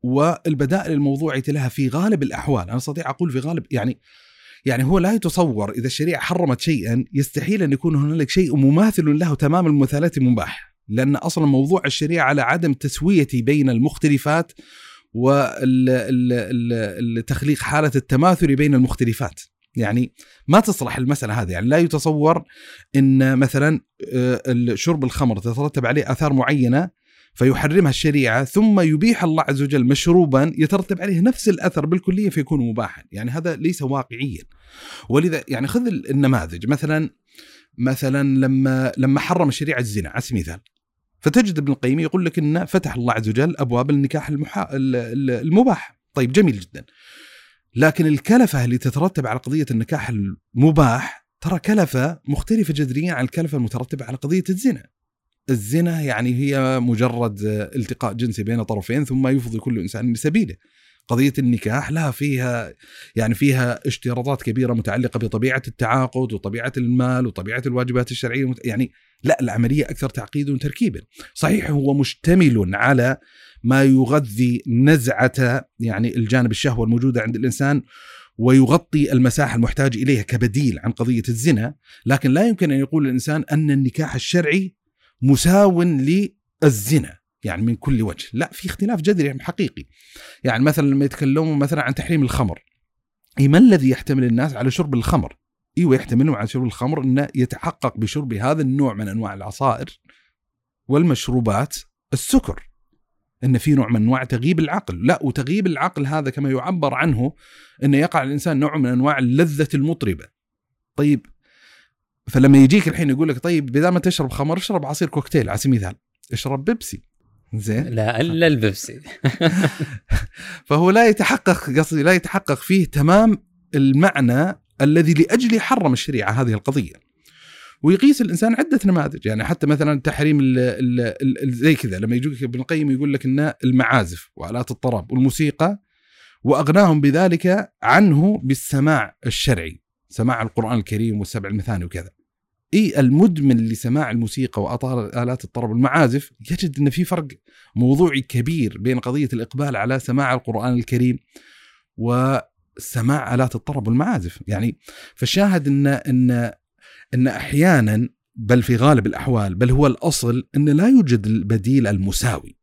والبدائل الموضوعه لها في غالب الأحوال. أنا أستطيع أقول في غالب يعني يعني هو لا يتصور إذا الشريعة حرمت شيئا يستحيل أن يكون هنالك شيء مماثل له تمام المماثلات مباح لأن أصلا موضوع الشريعة على عدم تسوية بين المختلفات وتخليق حالة التماثل بين المختلفات. يعني ما تصلح المسألة هذه يعني لا يتصور إن مثلا آه، شرب الخمر تترتب عليه آثار معينة فيحرمها الشريعة ثم يبيح الله عز وجل مشروبا يترتب عليه نفس الأثر بالكلية فيكون مباحا، يعني هذا ليس واقعيا. ولذا يعني خذ النماذج مثلا مثلا لما لما حرم الشريعة الزنا على سبيل المثال فتجد ابن القيم يقول لك إن فتح الله عز وجل أبواب النكاح. المباح، طيب جميل جدا. لكن الكلفة اللي تترتب على قضية النكاح المباح ترى كلفة مختلفة جذريا عن الكلفة المترتبة على قضية الزنا. الزنا يعني هي مجرد التقاء جنسي بين طرفين ثم يفضي كل إنسان لسبيله. قضية النكاح لها فيها يعني فيها اشتراطات كبيرة متعلقة بطبيعة التعاقد وطبيعة المال وطبيعة الواجبات الشرعية يعني لا العملية أكثر تعقيدا وتركيبا. صحيح هو مشتمل على ما يغذي نزعة يعني الجانب الشهوة الموجودة عند الإنسان ويغطي المساحة المحتاج إليها كبديل عن قضية الزنا، لكن لا يمكن أن يقول الإنسان أن النكاح الشرعي مساو للزنا يعني من كل وجه، لا في اختلاف جذري حقيقي. يعني مثلا لما يتكلمون مثلا عن تحريم الخمر إيه ما الذي يحتمل الناس على شرب الخمر؟ إيوه يحتملون على شرب الخمر إنه يتحقق بشرب هذا النوع من أنواع العصائر والمشروبات السكر إن في نوع من أنواع تغييب العقل، لا وتغييب العقل هذا كما يعبر عنه إنه يقع الإنسان نوع من أنواع اللذة المطربة. طيب فلما يجيك الحين يقول لك طيب بدل ما تشرب خمر اشرب عصير كوكتيل على سبيل المثال. اشرب بيبسي. زين؟ لا إلا البيبسي. فهو لا يتحقق قصدي لا يتحقق فيه تمام المعنى الذي لاجله حرم الشريعة هذه القضية. ويقيس الإنسان عدة نماذج يعني حتى مثلا تحريم ال ال ال زي كذا لما يجيك ابن القيم يقول لك إن المعازف وآلات الطرب والموسيقى وأغناهم بذلك عنه بالسماع الشرعي سماع القرآن الكريم والسبع المثاني وكذا. إي المدمن لسماع الموسيقى والات الطرب والمعازف يجد إن في فرق موضوعي كبير بين قضية الإقبال على سماع القرآن الكريم وسماع آلات الطرب والمعازف، يعني فالشاهد إن إن إن أحيانا بل في غالب الأحوال بل هو الأصل إن لا يوجد البديل المساوي.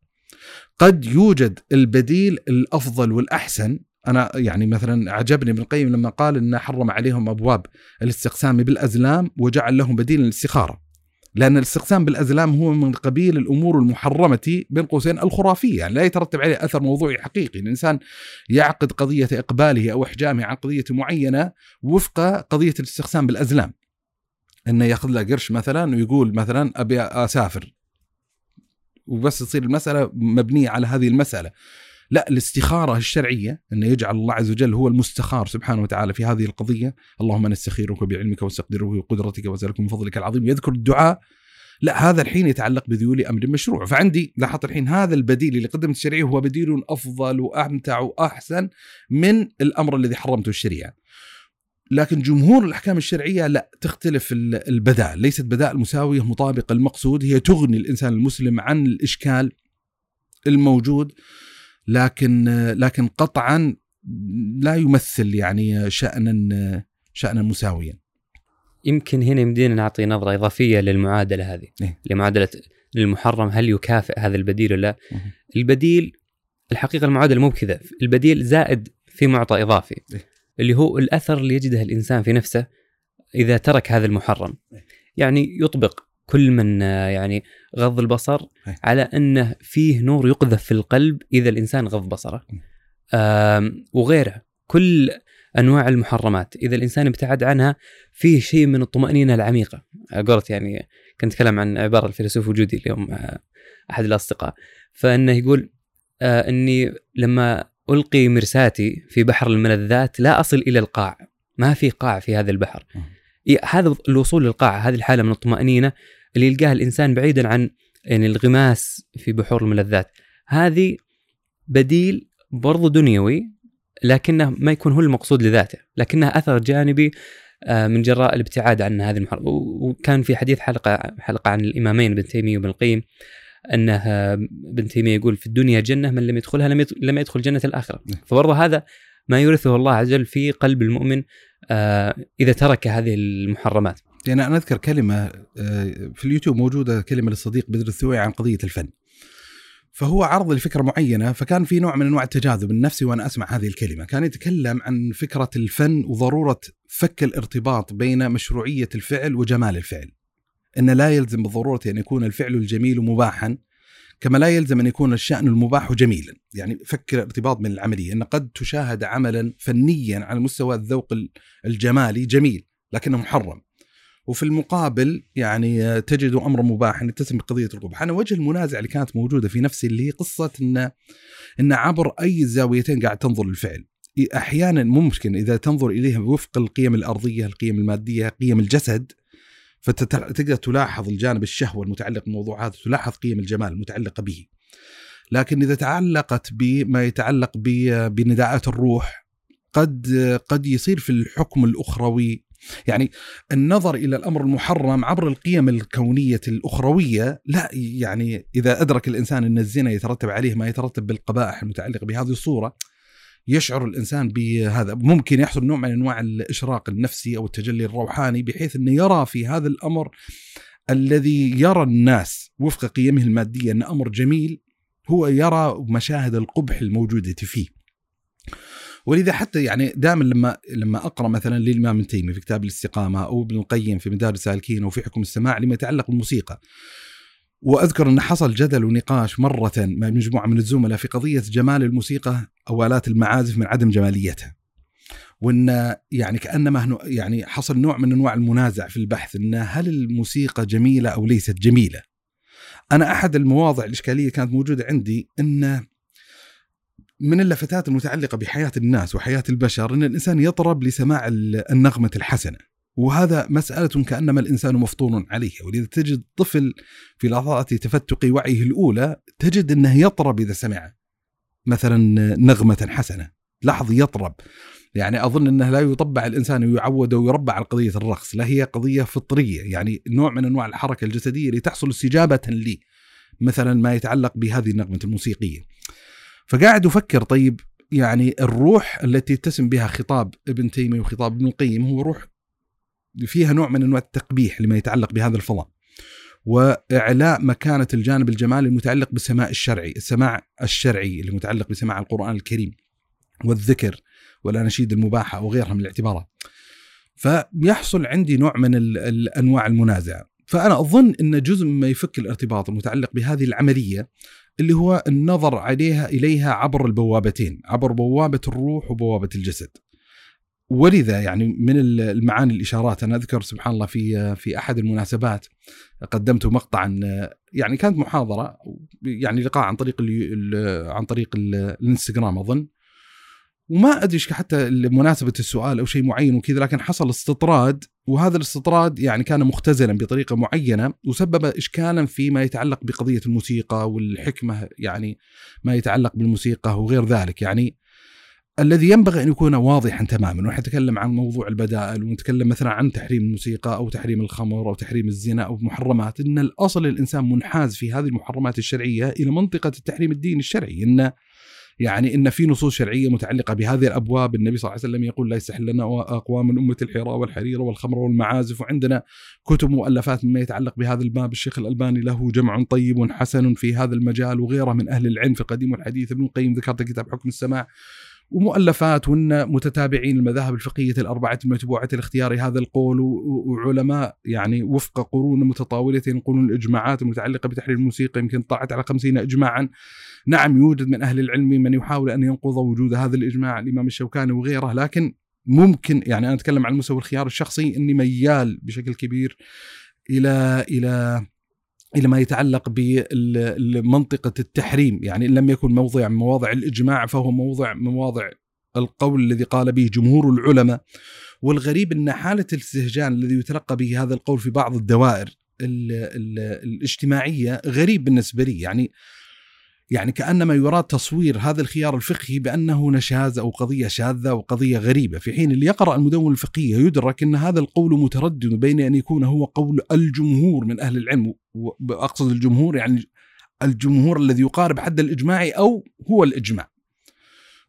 قد يوجد البديل الأفضل والأحسن أنا يعني مثلا عجبني ابن القيم لما قال انه حرم عليهم أبواب الاستقسام بالأزلام وجعل لهم بديل الاستخاره. لأن الاستقسام بالأزلام هو من قبيل الأمور المحرمة بين قوسين الخرافية، يعني لا يترتب عليه أثر موضوعي حقيقي، الإنسان يعقد قضية إقباله أو إحجامه عن قضية معينة وفق قضية الاستقسام بالأزلام. إنه ياخذ له قرش مثلا ويقول مثلا أبي أسافر. وبس تصير المسألة مبنية على هذه المسألة. لا الاستخارة الشرعية إنه يجعل الله عز وجل هو المستخار سبحانه وتعالى في هذه القضية، اللهم نستخيرك بعلمك واستقدره بقدرتك واسالك من فضلك العظيم يذكر الدعاء لا هذا الحين يتعلق بذيول أمر مشروع، فعندي لاحظت الحين هذا البديل اللي قدمت الشريعه هو بديل أفضل وأمتع وأحسن من الأمر الذي حرمته الشريعة. لكن جمهور الأحكام الشرعية لا تختلف البدائل، ليست بدائل مساويه مطابقه المقصود، هي تغني الإنسان المسلم عن الإشكال الموجود لكن لكن قطعا لا يمثل يعني شأنا شأنا مساويا. يمكن هنا يمدينا نعطي نظرة إضافية للمعادلة هذه إيه؟ لمعادلة المحرم هل يكافئ هذا البديل ولا لا؟ البديل الحقيقة المعادلة مو بكذا البديل زائد في معطى إضافي إيه. اللي هو الأثر اللي يجده الإنسان في نفسه إذا ترك هذا المحرم. يعني يطبق كل من آه، يعني غض البصر إيه. على أنه فيه نور يقذف في القلب إذا الإنسان غض بصره إيه. آم، وغيرها كل أنواع المحرمات إذا الإنسان ابتعد عنها فيه شيء من الطمأنينة العميقة قولة يعني كنت أتكلم عن عبارة الفيلسوف وجودي اليوم مع أحد الأصدقاء فأنه يقول آه إني لما ألقي مرساتي في بحر الملذات لا أصل إلى القاع. ما في قاع في هذا البحر. هذا الوصول للقاع هذه الحالة من الطمأنينة اللي يلقاها الإنسان بعيدا عن يعني الغماس في بحور الملذات. هذه بديل برضو دنيوي لكنه ما يكون هو المقصود لذاته لكنها أثر جانبي آه، من جراء الابتعاد عن هذه المحرم وكان في حديث حلقة حلقة عن الإمامين ابن تيمية وابن القيم أنه ابن تيمية يقول في الدنيا جنة من لم يدخلها لم يدخل- لم يدخل جنة الآخرة نعم. فبرضه هذا ما يورثه الله عز وجل في قلب المؤمن آه، إذا ترك هذه المحرمات يعني أنا أذكر كلمة آه، في اليوتيوب موجودة كلمة للصديق بدر الثوي عن قضية الفن. فهو عرض لفكرة معينة فكان في نوع من أنواع التجاذب النفسي وأنا أسمع هذه الكلمة، كان يتكلم عن فكرة الفن وضرورة فك الارتباط بين مشروعية الفعل وجمال الفعل. إن لا يلزم بالضرورة أن يكون الفعل الجميل مباحا كما لا يلزم أن يكون الشأن المباح جميلا، يعني فك الارتباط بين العملية، إن قد تشاهد عملا فنيا على مستوى الذوق الجمالي جميل لكنه محرم. وفي المقابل يعني تجد امرا مباحا يتسم بقضيه القبح، أنا وجه المنازعه اللي كانت موجودة في نفسي اللي هي قصة إن إن عبر أي زاويتين قاعد تنظر للفعل. أحيانا ممكن إذا تنظر إليها وفق القيم الأرضية، القيم المادية، قيم الجسد فتقدر تلاحظ الجانب الشهوة المتعلق بالموضوع هذا، تلاحظ قيم الجمال المتعلقة به. لكن إذا تعلقت بما يتعلق بنداءات الروح قد قد يصير في الحكم الأخروي يعني النظر إلى الأمر المحرم عبر القيم الكونية الأخروية لا يعني إذا أدرك الإنسان أن الزنا يترتب عليه ما يترتب بالقبائح المتعلقة بهذه الصورة يشعر الإنسان بهذا ممكن يحصل نوع من أنواع الإشراق النفسي أو التجلي الروحاني بحيث أنه يرى في هذا الأمر الذي يرى الناس وفق قيمه المادية أن أمر جميل هو يرى مشاهد القبح الموجودة فيه ولذا حتى يعني دائما لما لما أقرأ مثلا للإمام ابن تيمية في كتاب الاستقامة أو ابن القيم في مدارس السالكين أو في حكم السماع لما يتعلق بالموسيقى. وأذكر أن حصل جدل ونقاش مرة مع مجموعة من الزملاء في قضية جمال الموسيقى أو الات المعازف من عدم جماليتها. وإن يعني كأنما يعني حصل نوع من أنواع المنازع في البحث إن هل الموسيقى جميلة أو ليست جميلة؟ أنا أحد المواضع الإشكالية كانت موجودة عندي إن من اللفتات المتعلقة بحياة الناس وحياة البشر إن الإنسان يطرب لسماع ال- النغمة الحسنة. وهذا مسألة كأنما الإنسان مفطور عليها ولذا تجد طفل في لحظات تفتق وعيه الأولى تجد أنه يطرب إذا سمع مثلا نغمة حسنة لاحظ يطرب. يعني أظن أنه لا يطبع الإنسان ويعود ويربع على قضية الرقص لا هي قضية فطرية يعني نوع من أنواع الحركة الجسدية لتحصل استجابة لي مثلا ما يتعلق بهذه النغمة الموسيقية. فقاعد أفكر طيب يعني الروح التي يتسم بها خطاب ابن تيمية وخطاب ابن القيم هو روح فيها نوع من أنواع التقبيح لما يتعلق بهذا الفضاء. وإعلاء مكانة الجانب الجمالي المتعلق بالسماع الشرعي، السماع الشرعي اللي متعلق بسماع القرآن الكريم والذكر والأناشيد المباحة وغيرها من الاعتبارات. فيحصل عندي نوع من الأنواع المنازعه، فأنا أظن إن جزء مما يفك الارتباط المتعلق بهذه العملية اللي هو النظر عليها إليها عبر البوابتين، عبر بوابة الروح وبوابة الجسد. ولذا يعني من المعاني الإشارات. أنا أذكر سبحان الله في في أحد المناسبات قدمت مقطعا يعني كانت محاضرة يعني لقاء عن طريق عن طريق ال الإنستغرام أظن. وما أدري حتى مناسبه السؤال أو شيء معين وكذا لكن حصل استطراد وهذا الاستطراد يعني كان مختزلا بطريقة معينة وسبب اشكالا فيما يتعلق بقضية الموسيقى والحكمة يعني ما يتعلق بالموسيقى وغير ذلك. يعني الذي ينبغي أن يكون واضحا تماما ونحن نتكلم عن موضوع البدائل ونتكلم مثلا عن تحريم الموسيقى أو تحريم الخمر أو تحريم الزنا أو محرمات إن الأصل الإنسان منحاز في هذه المحرمات الشرعية إلى منطقة التحريم الديني الشرعي إن يعني إن في نصوص شرعية متعلقة بهذه الأبواب. النبي صلى الله عليه وسلم يقول لا يستحل لنا اقوام من امه الحراء والحرير والخمر والمعازف. وعندنا كتب مؤلفات مما يتعلق بهذا الباب. الشيخ الألباني له جمع طيب حسن في هذا المجال وغيره من أهل العلم في القديم والحديث ابن القيم ذكرت كتاب حكم السماع. ومؤلفات وإن متتابعين المذاهب الفقهية الأربعة المتبوعة لاختيار هذا القول وعلماء يعني وفق قرون متطاولة ينقلون الإجماعات المتعلقة بتحرير الموسيقى يمكن طاعت على خمسين اجماعا. نعم يوجد من أهل العلم من يحاول أن ينقض وجود هذا الإجماع الإمام الشوكاني وغيره لكن ممكن يعني أنا أتكلم عن مستوى الخيار الشخصي إني ميال بشكل كبير إلى إلى إلى ما يتعلق بمنطقه التحريم. يعني إن لم يكن موضع من مواضع الإجماع فهو موضع من مواضع القول الذي قال به جمهور العلماء. والغريب أن حالة الاستهجان الذي يتلقى به هذا القول في بعض الدوائر ال ال الاجتماعية غريب بالنسبة لي. يعني يعني كأنما يراد تصوير هذا الخيار الفقهي بأنه نشاز أو قضية شاذة أو قضية غريبة. في حين اللي يقرأ المدون الفقهية يدرك إن هذا القول متردد بين أن يكون هو قول الجمهور من أهل العلم واقصد الجمهور يعني الجمهور الذي يقارب حد الإجماع أو هو الإجماع.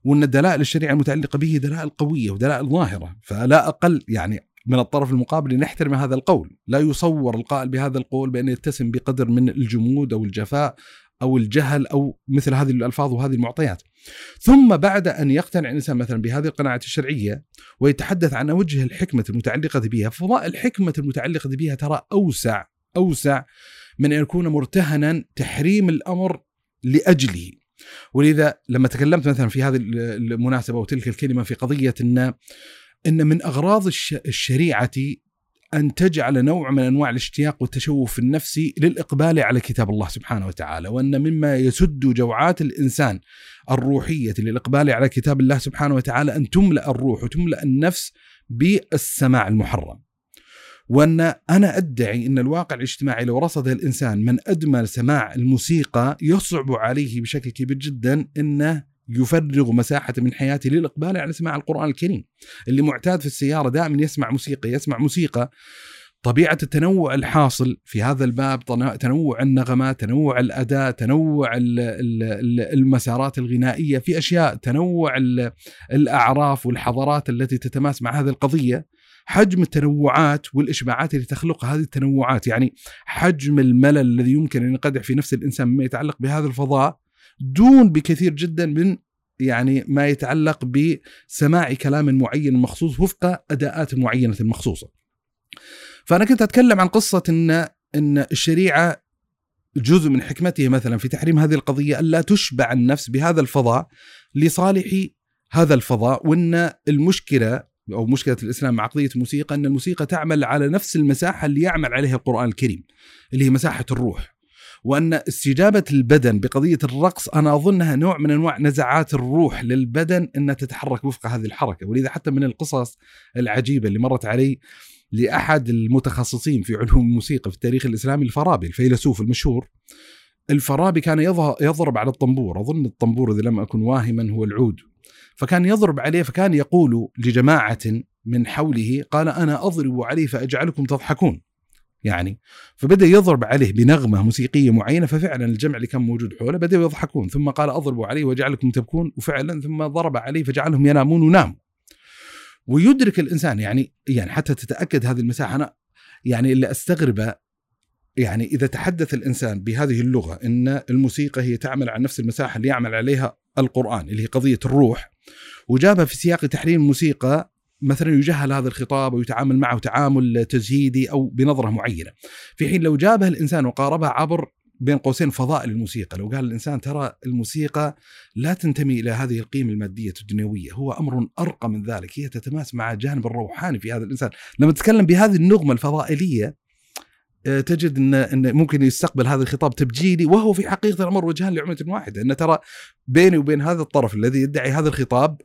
وأن دلائل الشريعة المتعلقة به دلائل قوية ودلائل ظاهرة. فلا أقل يعني من الطرف المقابل نحترم هذا القول. لا يصور القائل بهذا القول بأن يتسم بقدر من الجمود أو الجفاء أو الجهل أو مثل هذه الألفاظ وهذه المعطيات. ثم بعد أن يقتنع الإنسان مثلا بهذه القناعة الشرعية ويتحدث عن وجه الحكمة المتعلقة بها، فضاء الحكمة المتعلقة بها ترى أوسع أوسع من أن يكون مرتهنا تحريم الأمر لأجله. ولذا لما تكلمت مثلا في هذه المناسبة وتلك الكلمة في قضية ان إن من أغراض الشريعة أن تجعل نوع من أنواع الاشتياق والتشوف النفسي للإقبال على كتاب الله سبحانه وتعالى وأن مما يسد جوعات الإنسان الروحية للإقبال على كتاب الله سبحانه وتعالى أن تملأ الروح وتملأ النفس بالسماع المحرم. وأن أنا أدعي أن الواقع الاجتماعي لو رصد الإنسان من أدمى سماع الموسيقى يصعب عليه بشكل كبير جدا أنه يفرغ مساحة من حياته للإقبال على سماع القرآن الكريم. اللي معتاد في السيارة دائما يسمع موسيقى يسمع موسيقى. طبيعة التنوع الحاصل في هذا الباب تنوع النغمات تنوع الأداء تنوع المسارات الغنائية. في أشياء تنوع الأعراف والحضارات التي تتماس مع هذه القضية. حجم التنوعات والإشباعات اللي تخلقها هذه التنوعات. يعني حجم الملل الذي يمكن أن ينقدح في نفس الإنسان مما يتعلق بهذا الفضاء. دون بكثير جدا من يعني ما يتعلق بسماع كلام معين مخصوص وفق أداءات معينة مخصوصة. فأنا كنت أتكلم عن قصة ان إن الشريعة جزء من حكمتها مثلا في تحريم هذه القضية الا تشبع النفس بهذا الفضاء لصالح هذا الفضاء وإن المشكلة أو مشكلة الإسلام مع قضية الموسيقى إن الموسيقى تعمل على نفس المساحة اللي يعمل عليها القرآن الكريم اللي هي مساحة الروح وأن استجابة البدن بقضية الرقص أنا أظنها نوع من أنواع نزعات الروح للبدن إنها تتحرك وفق هذه الحركة. ولذا حتى من القصص العجيبة اللي مرت علي لأحد المتخصصين في علوم الموسيقى في التاريخ الإسلامي الفارابي الفيلسوف المشهور. الفارابي كان يضرب على الطنبور. أظن الطنبور إذا لم أكن واهما هو العود. فكان يضرب عليه فكان يقول لجماعة من حوله قال أنا أضرب عليه فأجعلكم تضحكون. يعني. فبدأ يضرب عليه بنغمة موسيقية معينة ففعلا الجمع اللي كان موجود حوله بدأوا يضحكون. ثم قال أضربوا عليه وجعلكم تبكون وفعلا ثم ضرب عليه فجعلهم ينامون وناموا. ويدرك الإنسان يعني يعني حتى تتأكد هذه المساحة. أنا يعني اللي أستغربه يعني إذا تحدث الإنسان بهذه اللغة إن الموسيقى هي تعمل على نفس المساحة اللي يعمل عليها القرآن اللي هي قضية الروح وجابها في سياق تحريم الموسيقى مثلا يجهل هذا الخطاب ويتعامل معه تعامل تزهيدي أو بنظرة معينة. في حين لو جابها الإنسان وقاربها عبر بين قوسين فضائل الموسيقى لو قال الإنسان ترى الموسيقى لا تنتمي إلى هذه القيمة المادية الدنيوية هو أمر أرقى من ذلك هي تتماس مع الجانب الروحاني في هذا الإنسان. لما تتكلم بهذه النغمة الفضائليه آه، تجد إن إن ممكن يستقبل هذا الخطاب تبجيلي وهو في حقيقة الأمر وجهان لعمله واحدة إن ترى بيني وبين هذا الطرف الذي يدعي هذا الخطاب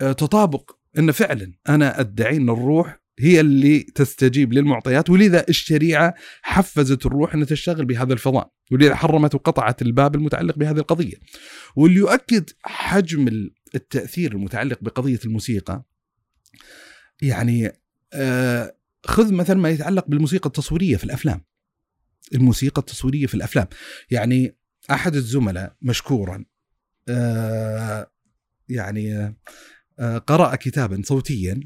آه، تطابق ان فعلا أنا أدعي إن الروح هي اللي تستجيب للمعطيات ولذا الشريعة حفزت الروح إنها تشتغل بهذا الفضاء ولذا حرمت وقطعت الباب المتعلق بهذه القضية. واللي يؤكد حجم التأثير المتعلق بقضية الموسيقى. يعني آه خذ مثلا ما يتعلق بالموسيقى التصويرية في الأفلام. الموسيقى التصويرية في الأفلام. يعني أحد الزملاء مشكورا آه يعني قرأ كتابا صوتيا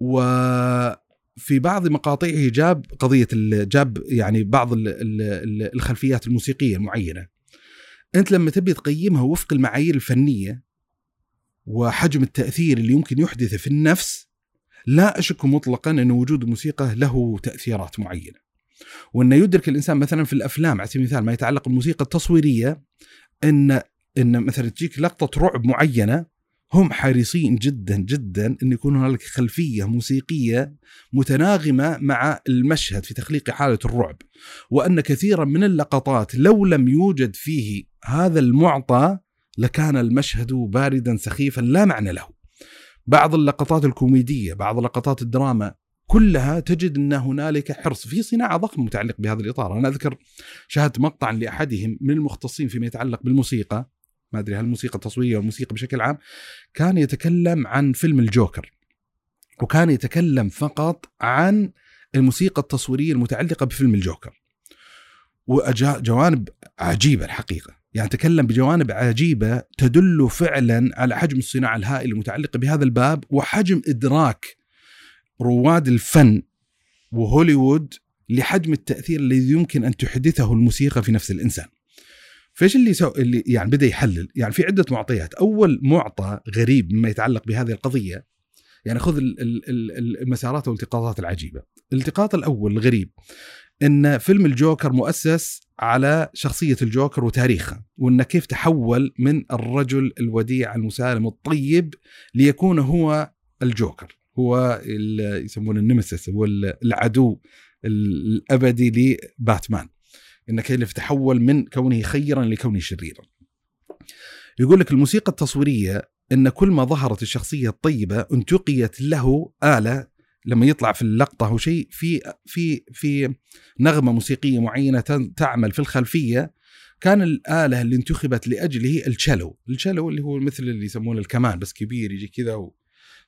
وفي بعض مقاطعه جاب قضية جاب يعني بعض الخلفيات الموسيقية المعينة. أنت لما تبي تقيمها وفق المعايير الفنية وحجم التأثير اللي يمكن يحدثه في النفس لا أشك مطلقا أن وجود الموسيقى له تأثيرات معينة. وانه يدرك الإنسان مثلا في الأفلام على سبيل المثال ما يتعلق بالموسيقى التصويرية أن أن مثلا تجيك لقطة رعب معينة هم حريصين جدا جدا إن يكون هنالك خلفية موسيقية متناغمة مع المشهد في تخليق حالة الرعب وأن كثيرا من اللقطات لو لم يوجد فيه هذا المعطى لكان المشهد باردا سخيفا لا معنى له. بعض اللقطات الكوميدية بعض لقطات الدراما كلها تجد إن هنالك حرص في صناعة ضخمه متعلق بهذا الإطار. أنا أذكر شاهدت مقطعا لأحدهم من المختصين فيما يتعلق بالموسيقى. ما أدري هل الموسيقى التصويريه والموسيقى بشكل عام كان يتكلم عن فيلم الجوكر وكان يتكلم فقط عن الموسيقى التصويرية المتعلقة بفيلم الجوكر وجوانب عجيبة الحقيقة يعني تكلم بجوانب عجيبة تدل فعلا على حجم الصناعة الهائله المتعلقة بهذا الباب وحجم إدراك رواد الفن وهوليوود لحجم التأثير الذي يمكن أن تحدثه الموسيقى في نفس الإنسان. فايش اللي سو... اللي يعني بدا يحلل؟ يعني في عدة معطيات. أول معطى غريب مما يتعلق بهذه القضية يعني خذ المسارات والالتقاطات العجيبة. الالتقاط الأول الغريب إن فيلم الجوكر مؤسس على شخصية الجوكر وتاريخها وان كيف تحول من الرجل الوديع المسالم الطيب ليكون هو الجوكر. هو يسمونه النمسيس هو العدو الأبدي لباتمان. ان كيف تحول من كونه خيرا لكونه شريرا. يقول لك الموسيقى التصويرية إن كل ما ظهرت الشخصية الطيبة انتقيت له آلة لما يطلع في اللقطة أو شيء في في في نغمة موسيقية معينة تعمل في الخلفية. كان الآلة اللي انتخبت لأجله التشيلو، التشيلو اللي هو مثل اللي يسمونه الكمان بس كبير يجي كذا و...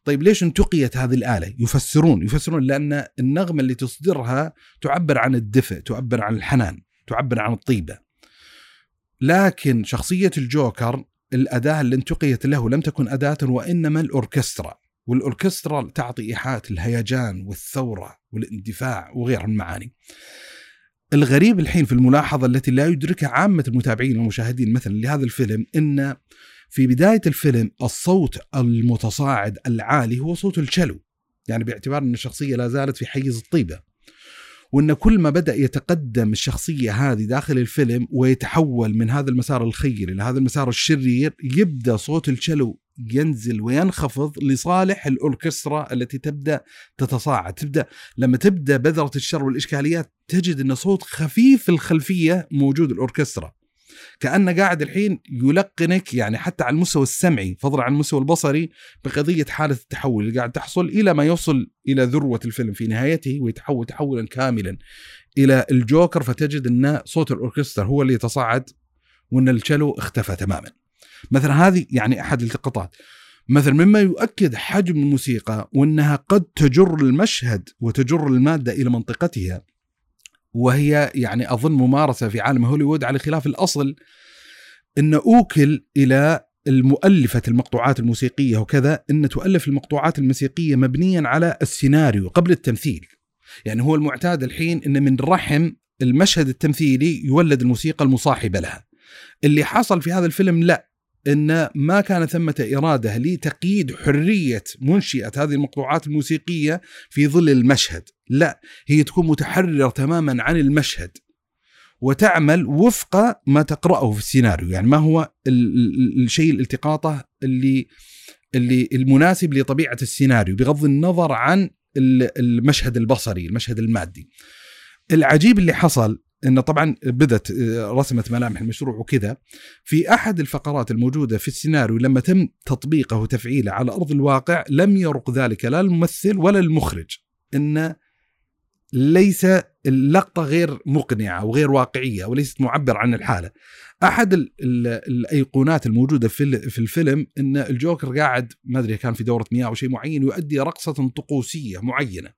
طيب ليش انتقيت هذه الآلة؟ يفسرون يفسرون لأن النغمة اللي تصدرها تعبر عن الدفء، تعبر عن الحنان، تعبر عن الطيبة. لكن شخصية الجوكر الأداة اللي انتقيت له لم تكن أداة وإنما الأوركسترا والأوركسترا تعطي ايحاء الهيجان والثورة والاندفاع وغيرها من المعاني. الغريب الحين في الملاحظة التي لا يدركها عامة المتابعين والمشاهدين مثلا لهذا الفيلم إن في بداية الفيلم الصوت المتصاعد العالي هو صوت الشلو يعني باعتبار إن الشخصية لا زالت في حيز الطيبة وإن كل ما بدأ يتقدم الشخصية هذه داخل الفيلم ويتحول من هذا المسار الخير إلى هذا المسار الشرير يبدأ صوت الشلو ينزل وينخفض لصالح الأوركسترا التي تبدأ تتصاعد. تبدا لما تبدأ بذرة الشر والإشكاليات تجد إن صوت خفيف في الخلفية موجود الأوركسترا. كانه قاعد الحين يلقنك يعني حتى على المستوى السمعي فضلا عن المستوى البصري بقضية حالة التحول اللي قاعد تحصل إلى ما يوصل إلى ذروة الفيلم في نهايته ويتحول تحولا كاملا إلى الجوكر فتجد أن صوت الأوركسترا هو اللي يتصاعد وأن الشلو اختفى تماما. مثلا هذه يعني أحد التقاطات. مثلا مما يؤكد حجم الموسيقى وأنها قد تجر المشهد وتجر المادة إلى منطقتها وهي يعني أظن ممارسة في عالم هوليوود على خلاف الأصل إن أوكل إلى المؤلفة المقطوعات الموسيقية وكذا أن تؤلف المقطوعات الموسيقية مبنيا على السيناريو قبل التمثيل. يعني هو المعتاد الحين أن من رحم المشهد التمثيلي يولد الموسيقى المصاحبة لها. اللي حصل في هذا الفيلم لا. إن ما كان ثمة إرادة لتقييد حرية منشئة هذه المقطوعات الموسيقية في ظل المشهد، لا هي تكون متحررة تماما عن المشهد. وتعمل وفق ما تقرأه في السيناريو، يعني ما هو الشيء الالتقاطه اللي اللي المناسب لطبيعة السيناريو بغض النظر عن المشهد البصري، المشهد المادي. العجيب اللي حصل إنه طبعا بدت آه، رسمت ملامح المشروع وكذا في أحد الفقرات الموجودة في السيناريو لما تم تطبيقه وتفعيله على أرض الواقع لم يرق ذلك لا الممثل ولا المخرج إن ليس اللقطة غير مقنعة وغير واقعية وليست معبر عن الحالة. أحد ال ال الأيقونات الموجودة في في الفيلم إن الجوكر قاعد ما أدري كان في دورة مياه أو شيء معين يؤدي رقصة طقوسية معينة.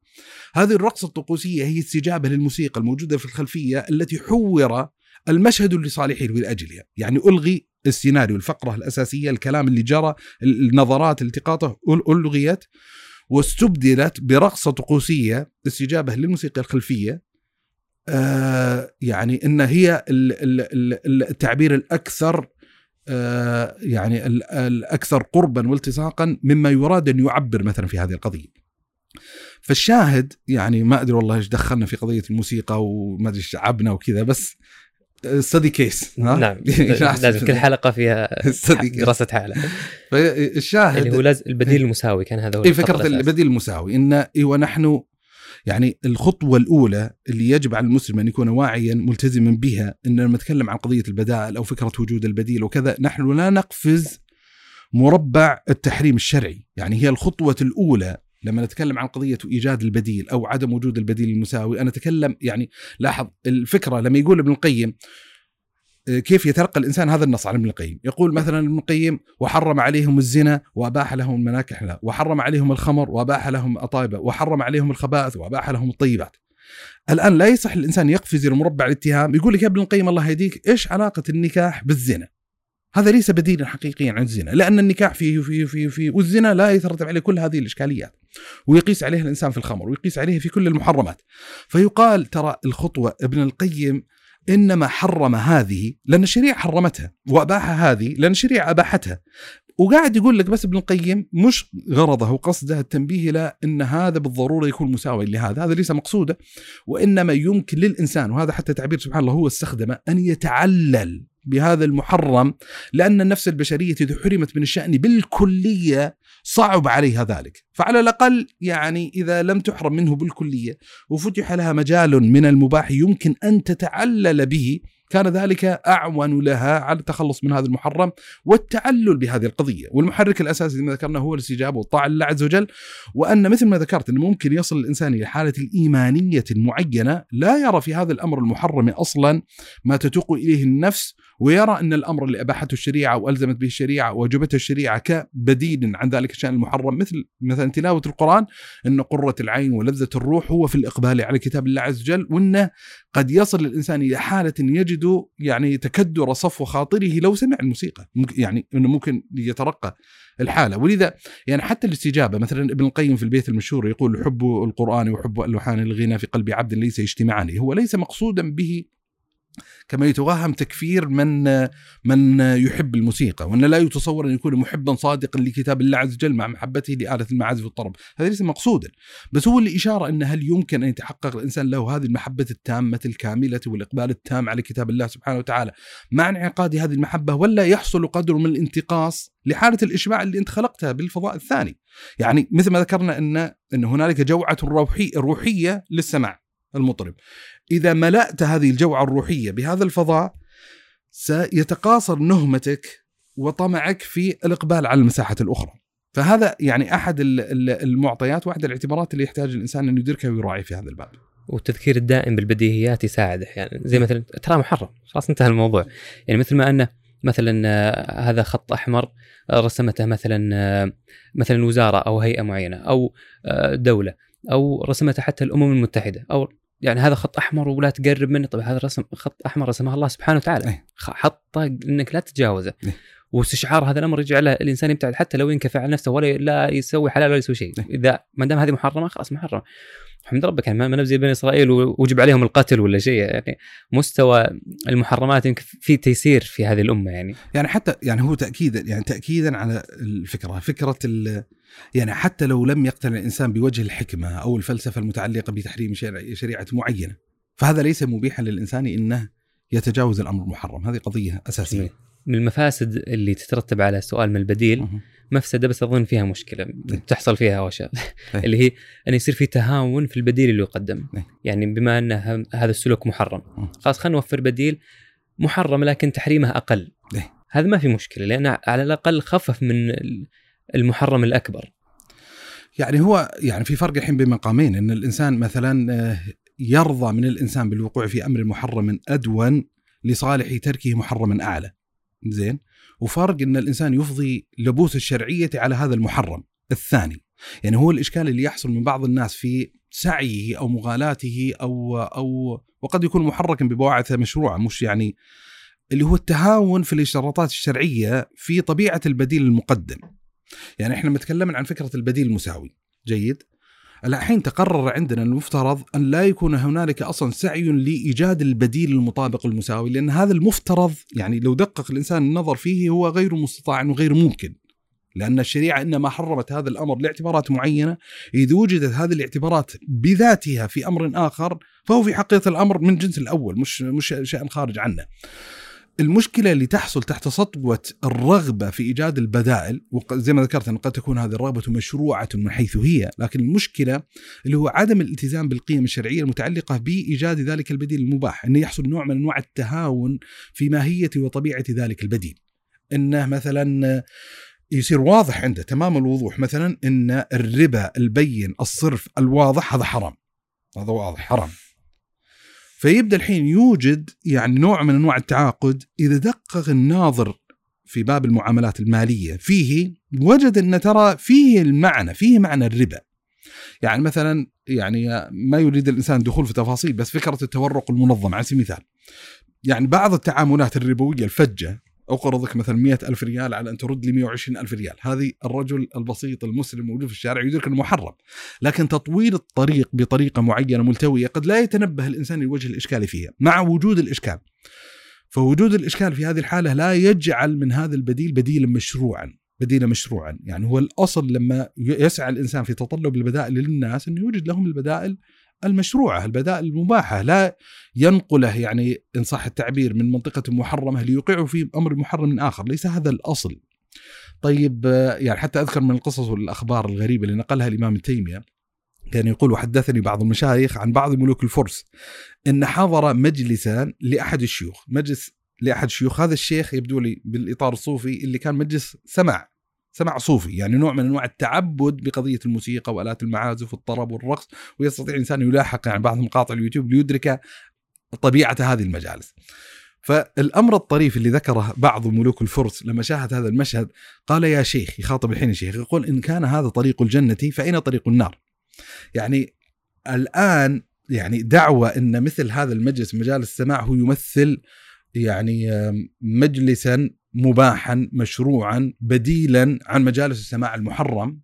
هذه الرقصة الطقوسية هي استجابة للموسيقى الموجودة في الخلفية التي حور المشهد لصالحه لاجلها، يعني ألغي السيناريو الفقرة الأساسية الكلام اللي جرى النظرات التقاطه ألغيت واستبدلت برقصة طقوسية استجابة للموسيقى الخلفية آه يعني إن هي التعبير الأكثر آه يعني الأكثر قربا والتصاقا مما يراد أن يعبر مثلا في هذه القضية. فالشاهد يعني ما أدري والله إيش دخلنا في قضية الموسيقى وما أدري إيش تعبنا وكذا بس ستدي كيس نعم لازم كل حلقة فيها دراسة حالة. فالشاهد اللي هو لازم البديل المساوي كان هذا هو اي فكرة البديل المساوي إن ونحن يعني الخطوة الأولى اللي يجب على المسلم أن يكون واعيا ملتزما بها أن لما نتكلم عن قضية البدائل أو فكرة وجود البديل وكذا نحن لا نقفز مربع التحريم الشرعي. يعني هي الخطوة الأولى لما نتكلم عن قضية إيجاد البديل أو عدم وجود البديل المساوي أنا أتكلم يعني لاحظ الفكرة لما يقول ابن القيم آه، كيف يتلقى الإنسان هذا النص عن ابن القيم؟ يقول مثلا ابن القيم وحرم عليهم الزنا وأباح لهم المناكح وحرم عليهم الخمر وأباح لهم اطايبه وحرم عليهم الخبائث وأباح لهم الطيبات. الآن لا يصح الإنسان يقفز إلى مربع الاتهام يقول لك يا ابن القيم الله يهديك إيش علاقة النكاح بالزنا؟ هذا ليس بديلا حقيقيا عن الزنا لأن النكاح فيه فيه فيه فيه والزنا لا يترتب عليه كل هذه الإشكاليات ويقيس عليها الإنسان في الخمر ويقيس عليها في كل المحرمات. فيقال ترى الخطوة ابن القيم إنما حرم هذه لأن الشريعة حرمتها واباح هذه لأن الشريعة أباحتها. وقاعد يقول لك بس ابن القيم مش غرضه وقصده التنبيه إلى إن هذا بالضرورة يكون مساوي لهذا، هذا ليس مقصوده. وإنما يمكن للإنسان وهذا حتى تعبير سبحان الله هو استخدمه أن يتعلل. بهذا المحرم لأن النفس البشرية إذا حرمت من الشأن بالكلية صعب عليها ذلك. فعلى الأقل يعني إذا لم تحرم منه بالكلية وفتح لها مجال من المباح يمكن أن تتعلل به كان ذلك أعون لها على التخلص من هذا المحرم والتعلل بهذه القضية. والمحرك الأساسي ما ذكرنا هو الاستجابة والطاعة لله عز وجل وأن مثل ما ذكرت أنه ممكن يصل الإنسان إلى حالة الإيمانية معينة لا يرى في هذا الأمر المحرم أصلا ما تتوق إليه النفس ويرى أن الأمر اللي أباحته الشريعة وألزمت به الشريعة ووجبته الشريعة كبديل عن ذلك الشأن المحرم مثل مثلا تلاوة القرآن أن قرة العين ولذة الروح هو في الإقبال على كتاب الله عز وجل وأنه قد يصل الإنسان إلى حالة يجد يعني تكدر صفو خاطره لو سمع الموسيقى. يعني أنه ممكن يترقى الحالة. ولذا يعني حتى الاستجابة مثلا ابن القيم في البيت المشهور يقول حب القرآن وحب ألوحان الغنى في قلب عبد ليس يجتمعان هو ليس مقصودا به كما يتوهم تكفير من من يحب الموسيقى وأن لا يتصور أن يكون محبا صادقا لكتاب الله عز وجل مع محبته لآلة المعازف والطرب. هذا ليس مقصودا. بس هو الإشارة أن هل يمكن أن يتحقق الإنسان له هذه المحبة التامة الكاملة والإقبال التام على كتاب الله سبحانه وتعالى مع انعقاد هذه المحبة ولا يحصل قدر من الانتقاص لحالة الإشباع اللي أنت خلقتها بالفضاء الثاني؟ يعني مثل ما ذكرنا أن أن هنالك جوعة روحي روحية للسماع. المطرب. إذا ملأت هذه الجوعة الروحية بهذا الفضاء سيتقاصر نهمتك وطمعك في الإقبال على المساحة الأخرى. فهذا يعني أحد المعطيات وأحد الاعتبارات اللي يحتاج الإنسان أن يدركها ويراعي في هذا الباب. والتذكير الدائم بالبديهيات يساعد أحيانا. زي مثلا ترى محرم. خلاص انتهى الموضوع. يعني مثل ما أنه مثلا آه، هذا خط أحمر آه، رسمته مثلا آه، مثلا وزارة أو هيئة معينة أو دولة. أو رسمته حتى الأمم المتحدة أو يعني هذا خط أحمر ولا تقرب منه طيب هذا رسم خط أحمر رسمه الله سبحانه وتعالى أيه. حطه إنك لا تتجاوزه أيه. واستشعار هذا الأمر يجعل الإنسان يبتعد حتى لو ينكفى على نفسه ولا لا يسوي حلال ولا يسوي شيء. أيه. إذا ما دام هذه محرمة خلاص محرمة. حمد ربك يعني ما نفزي بني إسرائيل ووجب عليهم القتل ولا شيء يعني مستوى المحرمات يمكن في تيسير في هذه الأمة يعني. يعني حتى يعني هو تاكيدا يعني تأكيدا على الفكرة. فكرة يعني حتى لو لم يقتنع الإنسان بوجه الحكمة أو الفلسفة المتعلقة بتحريم شريعة معينة فهذا ليس مبيحا للإنسان إنه يتجاوز الأمر المحرم. هذه قضية أساسية. من المفاسد اللي تترتب على سؤال من البديل مفسدة بس أظن فيها مشكلة. تحصل فيها وشاء اللي هي أن يصير في تهاون في البديل اللي يقدم. يعني بما أن هذا السلوك محرم. خلاص خلينا نوفر بديل محرم لكن تحريمه أقل. هذا ما في مشكلة لأن على الأقل خفف من المحرم الأكبر. يعني هو يعني في فرق الحين بين مقامين إن الإنسان مثلا آه، يرضى من الإنسان بالوقوع في أمر محرم ادون لصالح تركه محرما أعلى. زين. وفرق إن الإنسان يفضي لبوس الشرعية على هذا المحرم الثاني. يعني هو الإشكال اللي يحصل من بعض الناس في سعيه أو مغالاته أو أو وقد يكون محركا ببواعث مشروعة مش يعني اللي هو التهاون في الإشتراطات الشرعية في طبيعة البديل المقدم. يعني إحنا تكلمنا عن فكرة البديل المساوي. جيد؟ الحين تقرر عندنا المفترض أن لا يكون هنالك أصلا سعي لإيجاد البديل المطابق المساوي لأن هذا المفترض يعني لو دقق الإنسان النظر فيه هو غير مستطاع وغير ممكن. لأن الشريعة إنما حرمت هذا الأمر لاعتبارات معينة إذا وجدت هذه الاعتبارات بذاتها في أمر آخر فهو في حقيقة الأمر من جنس الأول مش مش شيء خارج عنه. المشكلة اللي تحصل تحت سطوة الرغبة في إيجاد البدائل وزي ما ذكرت أن قد تكون هذه الرغبة مشروعة من حيث هي، لكن المشكلة اللي هو عدم الالتزام بالقيم الشرعية المتعلقة بإيجاد ذلك البديل المباح، انه يحصل نوع من أنواع التهاون في ماهية وطبيعة ذلك البديل. انه مثلا يصير واضح عنده تمام الوضوح مثلا إن الربا البين الصرف الواضح هذا حرام. هذا واضح حرام. فيبدأ الحين يوجد يعني نوع من أنواع التعاقد إذا دقق الناظر في باب المعاملات المالية. فيه وجد أن ترى فيه المعنى فيه معنى الربا. يعني مثلا يعني ما يريد الإنسان الدخول في تفاصيل بس فكرة التورق المنظم على سبيل المثال. يعني بعض التعاملات الربوية الفجة أقرضك مثلا مئة ألف ريال على أن ترد لي 120 ألف ريال. هذه الرجل البسيط المسلم الموجود في الشارع يدرك أنه محرم. لكن تطويل الطريق بطريقة معينة ملتوية قد لا يتنبه الإنسان لوجه الإشكال فيها. مع وجود الإشكال. فوجود الإشكال في هذه الحالة لا يجعل من هذا البديل بديلا مشروعا. بديلا مشروعا. يعني هو الأصل لما يسعى الإنسان في تطلب البدائل للناس أنه يوجد لهم البدائل المشروعة البدائل المباحة. لا ينقله يعني إن صح التعبير من منطقة محرمة ليوقعه في أمر محرم آخر ليس هذا الأصل. طيب يعني حتى أذكر من القصص والأخبار الغريبة اللي نقلها الإمام ابن تيمية كان يقول وحدثني بعض المشايخ عن بعض ملوك الفرس إن حضر مجلسا لأحد الشيوخ. مجلس لأحد الشيوخ هذا الشيخ يبدو لي بالإطار الصوفي اللي كان مجلس سمع سمع صوفي يعني نوع من أنواع التعبد بقضية الموسيقى وآلات المعازف والطرب والرقص ويستطيع الإنسان يلاحق يعني بعض مقاطع اليوتيوب ليدرك طبيعة هذه المجالس. فالأمر الطريف اللي ذكره بعض ملوك الفرس لما شاهد هذا المشهد قال يا شيخ يخاطب الحين الشيخ يقول إن كان هذا طريق الجنة فأين طريق النار؟ يعني الآن يعني دعوة إن مثل هذا المجلس مجالس السماع هو يمثل يعني مجلسا مباحا مشروعا بديلا عن مجالس السماع المحرم.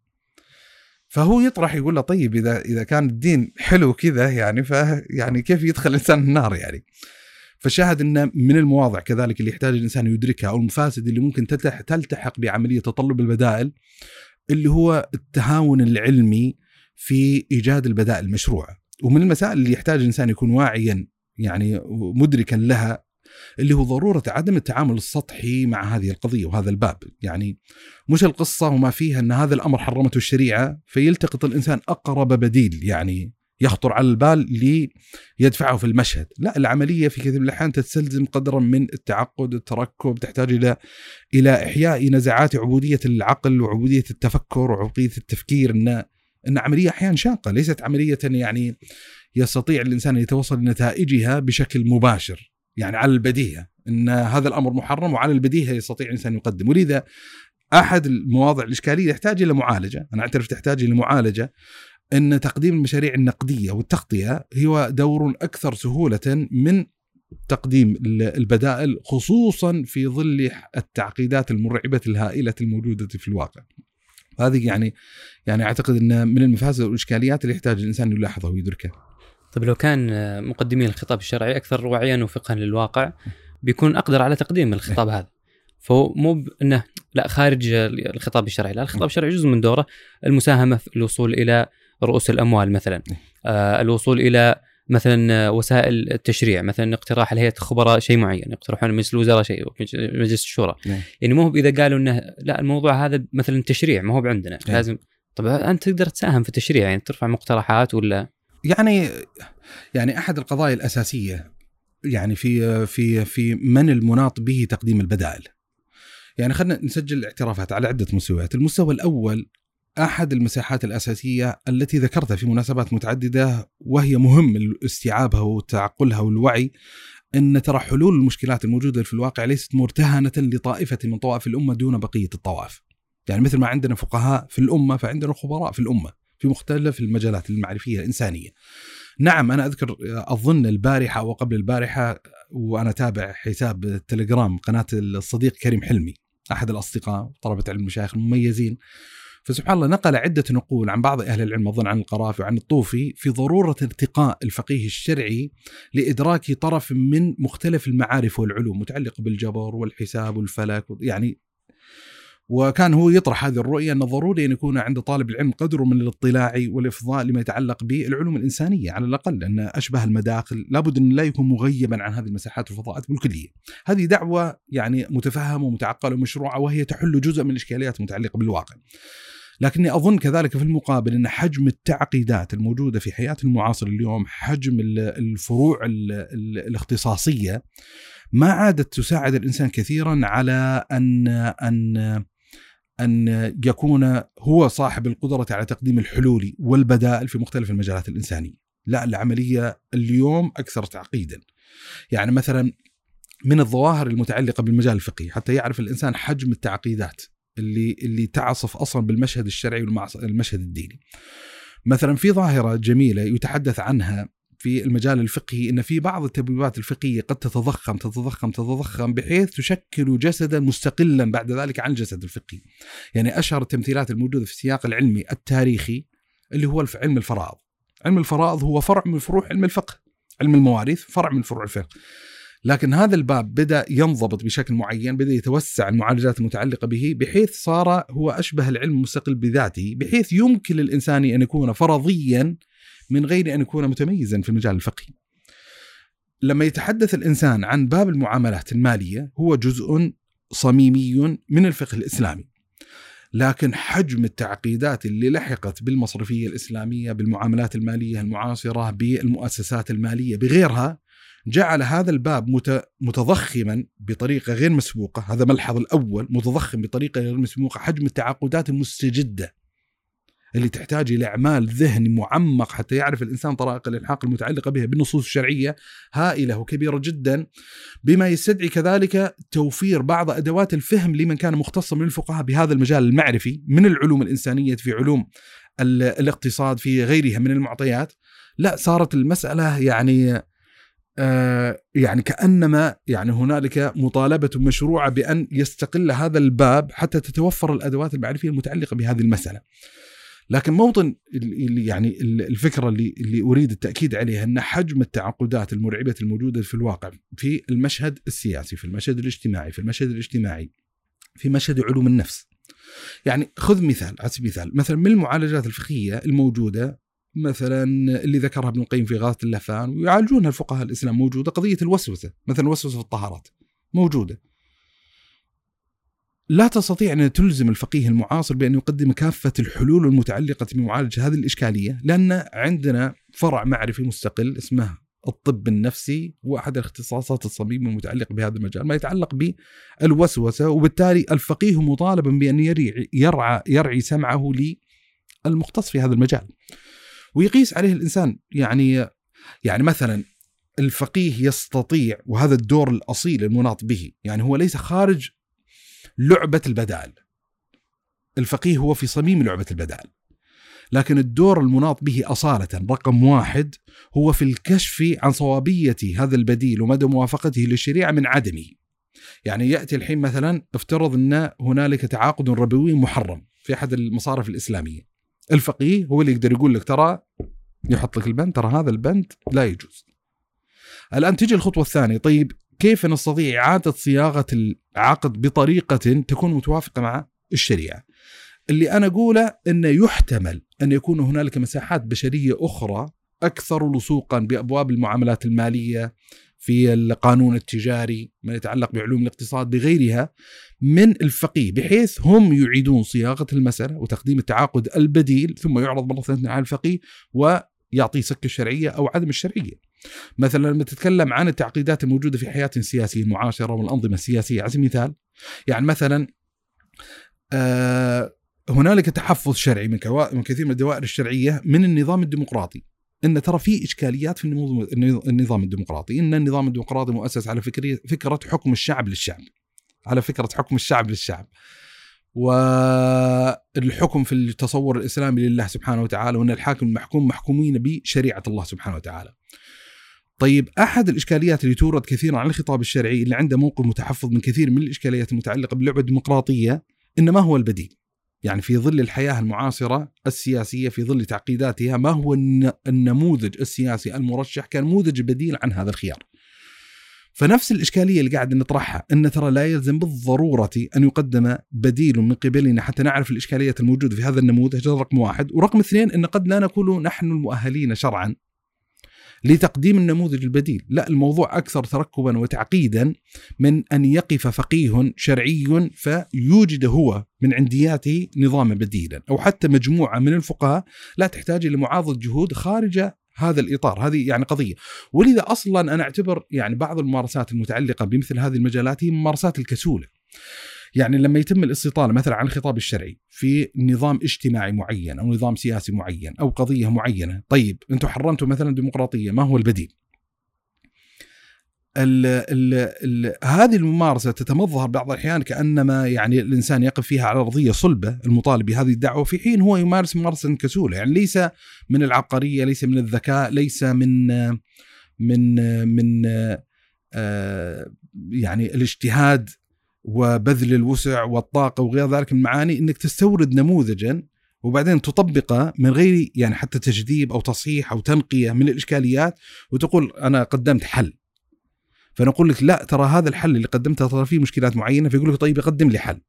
فهو يطرح يقول له طيب إذا إذا كان الدين حلو كذا يعني ف يعني كيف يدخل الإنسان النار يعني؟ فالشاهد ان من المواضع كذلك اللي يحتاج الإنسان يدركها أو المفاسد اللي ممكن تلتح- تلتحق بعملية تطلب البدائل اللي هو التهاون العلمي في إيجاد البدائل المشروعة. ومن المسائل اللي يحتاج الإنسان يكون واعيا يعني مدركا لها اللي هو ضرورة عدم التعامل السطحي مع هذه القضية وهذا الباب. يعني مش القصة وما فيها إن هذا الأمر حرمته الشريعة فيلتقط الإنسان أقرب بديل يعني يخطر على البال ليدفعه في المشهد. لا العملية في كثير من الأحيان تستلزم قدرا من التعقد التركب تحتاج إلى إلى إحياء نزعات عبودية العقل وعبودية التفكر وعبودية التفكير. إن إن عملية أحيانا شاقة ليست عملية يعني يستطيع الإنسان أن يتوصل لنتائجها بشكل مباشر. يعني على البديهة إن هذا الأمر محرم وعلى البديهة يستطيع الانسان يقدم ولذا أحد المواضع الإشكالية يحتاج إلى معالجة أنا أعترف تحتاج إلى معالجة إن تقديم المشاريع النقدية والتغطية هو دور أكثر سهولة من تقديم ال- البدائل خصوصا في ظل التعقيدات المرعبة الهائلة الموجودة في الواقع. هذه يعني يعني أعتقد إن من المفاسد والإشكاليات اللي يحتاج الإنسان يلاحظها ويدركها. طيب لو كان آه، مقدمين الخطاب الشرعي أكثر وعيا وفقها للواقع بيكون أقدر على تقديم الخطاب هذا. فهو مو إنه لا خارج الخطاب الشرعي. لا الخطاب الشرعي جزء من دوره المساهمة في الوصول إلى رؤوس الأموال مثلا. آه الوصول إلى مثلا وسائل التشريع مثلا اقتراح الهيئة الخبراء شيء معين يقترحون مجلس الوزراء شيء مجلس الشورى. نعم. يعني مو اذا قالوا إنه لا الموضوع هذا مثلا تشريع ما هو بعندنا. نعم. لازم. طب أنت تقدر تساهم في التشريع يعني ترفع مقترحات ولا؟ يعني يعني أحد القضايا الأساسية يعني في في في من المناط به تقديم البدائل. يعني خلينا نسجل الاعترافات على عدة مستويات، المستوى الأول أحد المساحات الأساسية التي ذكرتها في مناسبات متعددة وهي مهم استيعابها وتعقلها والوعي أن ترى حلول المشكلات الموجودة في الواقع ليست مرتهنة لطائفة من طوائف الأمة دون بقية الطوائف. يعني مثل ما عندنا فقهاء في الأمة فعندنا خبراء في الأمة في مختلف المجالات المعرفية الإنسانية. نعم أنا أذكر أظن البارحة أو قبل البارحة وأنا تابع حساب التليجرام قناة الصديق كريم حلمي أحد الأصدقاء طلبة علم المشايخ المميزين فسبحان الله نقل عدة نقول عن بعض أهل العلم أظن عن القرافي وعن الطوفي في ضرورة ارتقاء الفقيه الشرعي لإدراك طرف من مختلف المعارف والعلوم متعلقة بالجبر والحساب والفلك يعني وكان هو يطرح هذه الرؤية أن ضروري أن يكون عند طالب العلم قدر من الاطلاع والإفضاء لما يتعلق بالعلوم الإنسانية على الأقل لأن أشبه المداخل لابد أن لا يكون مغيبا عن هذه المساحات والفضاءات بالكلية هذه دعوة يعني متفهمة ومتعقلة ومشروعة وهي تحل جزء من الإشكاليات المتعلقة بالواقع. لكني أظن كذلك في المقابل أن حجم التعقيدات الموجودة في حياتنا المعاصره اليوم حجم ال- الفروع ال- ال- الاختصاصية ما عادت تساعد الإنسان كثيرا على ان أن أن يكون هو صاحب القدرة على تقديم الحلول والبدائل في مختلف المجالات الإنسانية. لا العملية اليوم أكثر تعقيدا. يعني مثلا من الظواهر المتعلقة بالمجال الفقهي حتى يعرف الإنسان حجم التعقيدات اللي اللي تعصف أصلا بالمشهد الشرعي والمشهد الديني. مثلا في ظاهرة جميلة يتحدث عنها في المجال الفقهي إن في بعض التبويبات الفقهية قد تتضخم تتضخم تتضخم بحيث تشكل جسدا مستقلا بعد ذلك عن الجسد الفقهي. يعني أشهر التمثيلات الموجودة في السياق العلمي التاريخي اللي هو علم الفرائض. علم الفرائض هو فرع من فروع علم الفقه. علم المواريث فرع من فروع الفقه. لكن هذا الباب بدأ ينضبط بشكل معين بدأ يتوسع المعالجات المتعلقة به بحيث صار هو أشبه العلم المستقل بذاته بحيث يمكن للإنسان أن يكون فرضيا من غير أن يكون متميزا في المجال الفقهي. لما يتحدث الإنسان عن باب المعاملات المالية هو جزء صميمي من الفقه الإسلامي. لكن حجم التعقيدات اللي لحقت بالمصرفية الإسلامية بالمعاملات المالية المعاصرة بالمؤسسات المالية بغيرها جعل هذا الباب مت- متضخما بطريقة غير مسبوقة، هذا ملحظ الأول متضخم بطريقة غير مسبوقة حجم التعاقدات المستجدة اللي تحتاج إلى إعمال ذهني معمق حتى يعرف الإنسان طرائق الإلحاق المتعلقة بها بالنصوص الشرعية هائلة وكبيرة جدا بما يستدعي كذلك توفير بعض أدوات الفهم لمن كان مختصا من الفقهاء بهذا المجال المعرفي من العلوم الإنسانية في علوم ال- الاقتصاد في غيرها من المعطيات لا صارت المسألة يعني آه يعني كأنما يعني هنالك مطالبة مشروعة بأن يستقل هذا الباب حتى تتوفر الأدوات المعرفية المتعلقة بهذه المسألة. لكن موطن اللي يعني الفكرة اللي اللي أريد التأكيد عليها أن حجم التعاقدات المرعبة الموجودة في الواقع في المشهد السياسي، في المشهد الاجتماعي، في المشهد الاجتماعي، في مشهد علوم النفس. يعني خذ مثال على سبيل المثال، مثلا من المعالجات الفقهية الموجودة مثلا اللي ذكرها ابن القيم في غاثه اللهفان ويعالجونها الفقهاء الإسلام موجودة قضية الوسوسة، مثلا الوسوسه في الطهارات موجودة. لا تستطيع أن تلزم الفقيه المعاصر بأن يقدم كافة الحلول المتعلقة بمعالجة هذه الإشكالية لأن عندنا فرع معرفي مستقل اسمه الطب النفسي وأحد الاختصاصات الصميمة المتعلقة بهذا المجال ما يتعلق بالوسوسة وبالتالي الفقيه مطالب بأن يرعي, يرعى, يرعي سمعه للمختص في هذا المجال. ويقيس عليه الإنسان يعني يعني مثلا الفقيه يستطيع وهذا الدور الأصيل المناط به يعني هو ليس خارج لعبة البدال. الفقيه هو في صميم لعبة البدال. لكن الدور المناط به أصالة رقم واحد هو في الكشف عن صوابية هذا البديل ومدى موافقته للشريعة من عدمه. يعني يأتي الحين مثلا افترض أن هنالك تعاقد ربوي محرم في أحد المصارف الإسلامية. الفقيه هو اللي يقدر يقول لك ترى يحط لك البند ترى هذا البند لا يجوز. الآن تجي الخطوة الثانية. طيب كيف نستطيع إعادة صياغة العقد بطريقة تكون متوافقة مع الشريعة؟ اللي أنا أقوله أنه يحتمل أن يكون هنالك مساحات بشرية أخرى أكثر لصوقا بأبواب المعاملات المالية في القانون التجاري ما يتعلق بعلوم الاقتصاد بغيرها من الفقيه بحيث هم يعيدون صياغة المسألة وتقديم التعاقد البديل ثم يعرض مرة ثانية على الفقيه ويعطي سك الشرعية أو عدم الشرعية. مثلا لما تتكلم عن التعقيدات الموجودة في حياتنا السياسيه المعاصره والأنظمة السياسية على سبيل المثال يعني مثلا آه هنالك تحفظ شرعي من, من كثير من الدوائر الشرعية من النظام الديمقراطي. إن ترى في إشكاليات في النظام الديمقراطي. إن النظام الديمقراطي مؤسس على فكره فكرة حكم الشعب للشعب. على فكرة حكم الشعب للشعب. والحكم في التصور الإسلامي لله سبحانه وتعالى وأن الحاكم المحكوم محكومين بشريعة الله سبحانه وتعالى طيب أحد الإشكاليات اللي تورد كثيرا عن الخطاب الشرعي اللي عنده موقف متحفظ من كثير من الإشكاليات المتعلقة باللعبه الديمقراطيه ان ما هو البديل؟ يعني في ظل الحياة المعاصرة السياسية في ظل تعقيداتها ما هو النموذج السياسي المرشح كنموذج بديل عن هذا الخيار؟ فنفس الإشكالية اللي قاعد نطرحها إن ترى لا يلزم بالضرورة أن يقدم بديل من قبلنا حتى نعرف الإشكاليات الموجودة في هذا النموذج رقم واحد، ورقم اثنين إن قد لا نكون نحن المؤهلين شرعا لتقديم النموذج البديل. لا الموضوع أكثر تركبا وتعقيدا من أن يقف فقيه شرعي فيوجد هو من عندياته نظاما بديلا أو حتى مجموعة من الفقهاء لا تحتاج إلى معاضد جهود خارج هذا الإطار هذه يعني قضية ولذا أصلا أنا أعتبر يعني بعض الممارسات المتعلقة بمثل هذه المجالات هي ممارسات الكسولة يعني لما يتم الاستطالة مثلا عن الخطاب الشرعي في نظام اجتماعي معين أو نظام سياسي معين أو قضية معينة، طيب أنتم حرمتوا مثلا ديمقراطية، ما هو البديل؟ ال ال ال هذه الممارسة تتمظهر بعض الأحيان كأنما يعني الإنسان يقف فيها على أرضية صلبة المطالب بهذه الدعوة في حين هو يمارس ممارسة كسولة، يعني ليس من العبقرية، ليس من الذكاء، ليس من من من آه يعني الاجتهاد وبذل الوسع والطاقة وغير ذلك من المعاني إنك تستورد نموذجا وبعدين تطبقه من غير يعني حتى تجذيب أو تصحيح أو تنقية من الإشكاليات وتقول أنا قدمت حل. فنقول لك لا ترى هذا الحل اللي قدمته ترى فيه مشكلات معينة فيقول لك طيب قدم لي حل.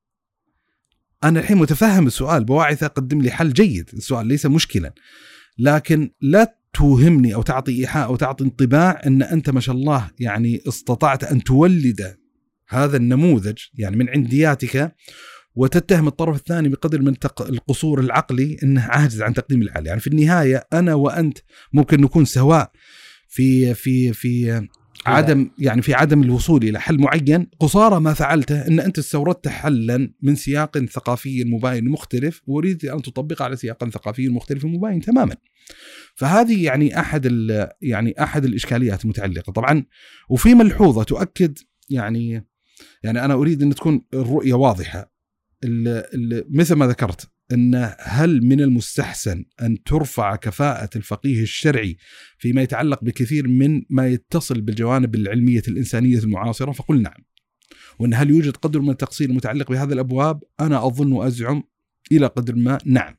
أنا الحين متفهم السؤال بواعثة قدم لي حل جيد، السؤال ليس مشكلا. لكن لا توهمني أو تعطي إيحاء أو تعطي انطباع أن أنت ما شاء الله يعني استطعت أن تولد هذا النموذج يعني من عندياتك وتتهم الطرف الثاني بقدر من القصور العقلي إنه عاجز عن تقديم الحل، يعني في النهاية أنا وأنت ممكن نكون سواء في في في عدم يعني في عدم الوصول إلى حل معين. قصارى ما فعلته إن أنت استوردت حلا من سياق ثقافي مباين مختلف وأريد أن تطبقه على سياق ثقافي مختلف مباين تماما. فهذه يعني أحد يعني أحد الإشكاليات المتعلقة. طبعا وفي ملحوظة تؤكد يعني يعني أنا أريد أن تكون الرؤية واضحة. مثل ما ذكرت إن هل من المستحسن أن ترفع كفاءة الفقيه الشرعي فيما يتعلق بكثير من ما يتصل بالجوانب العلمية الإنسانية المعاصرة فقل نعم. وإن هل يوجد قدر من التقصير المتعلق بهذه الأبواب؟ أنا أظن وأزعم إلى قدر ما نعم.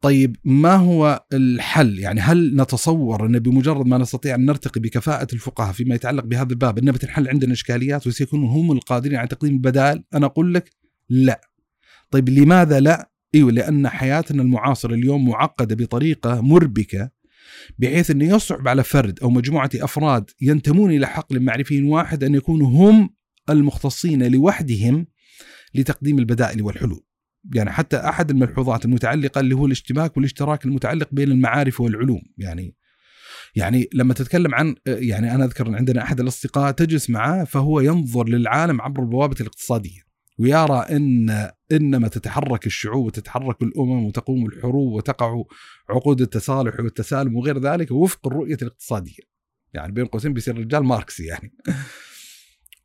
طيب ما هو الحل؟ يعني هل نتصور أن بمجرد ما نستطيع أن نرتقي بكفاءة الفقهاء فيما يتعلق بهذا الباب انه بتنحل عندنا إشكاليات وسيكونوا هم القادرين على تقديم البدائل؟ أنا أقول لك لا. طيب لماذا لا؟ إيوه لأن حياتنا المعاصرة اليوم معقدة بطريقة مربكة بحيث إنه يصعب على فرد أو مجموعة أفراد ينتمون إلى حقل معرفي واحد أن يكونوا هم المختصين لوحدهم لتقديم البدائل والحلول. يعني حتى أحد الملحوظات المتعلقة اللي هو الاشتباك والاشتراك المتعلق بين المعارف والعلوم يعني يعني لما تتكلم عن يعني أنا أذكر عندنا أحد الأصدقاء تجلس معه فهو ينظر للعالم عبر البوابة الاقتصادية ويرى إن إنما تتحرك الشعوب وتتحرك الأمم وتقوم الحروب وتقع عقود التصالح والتسالم وغير ذلك وفق الرؤية الاقتصادية. يعني بين قوسين بيصير رجال ماركسي يعني.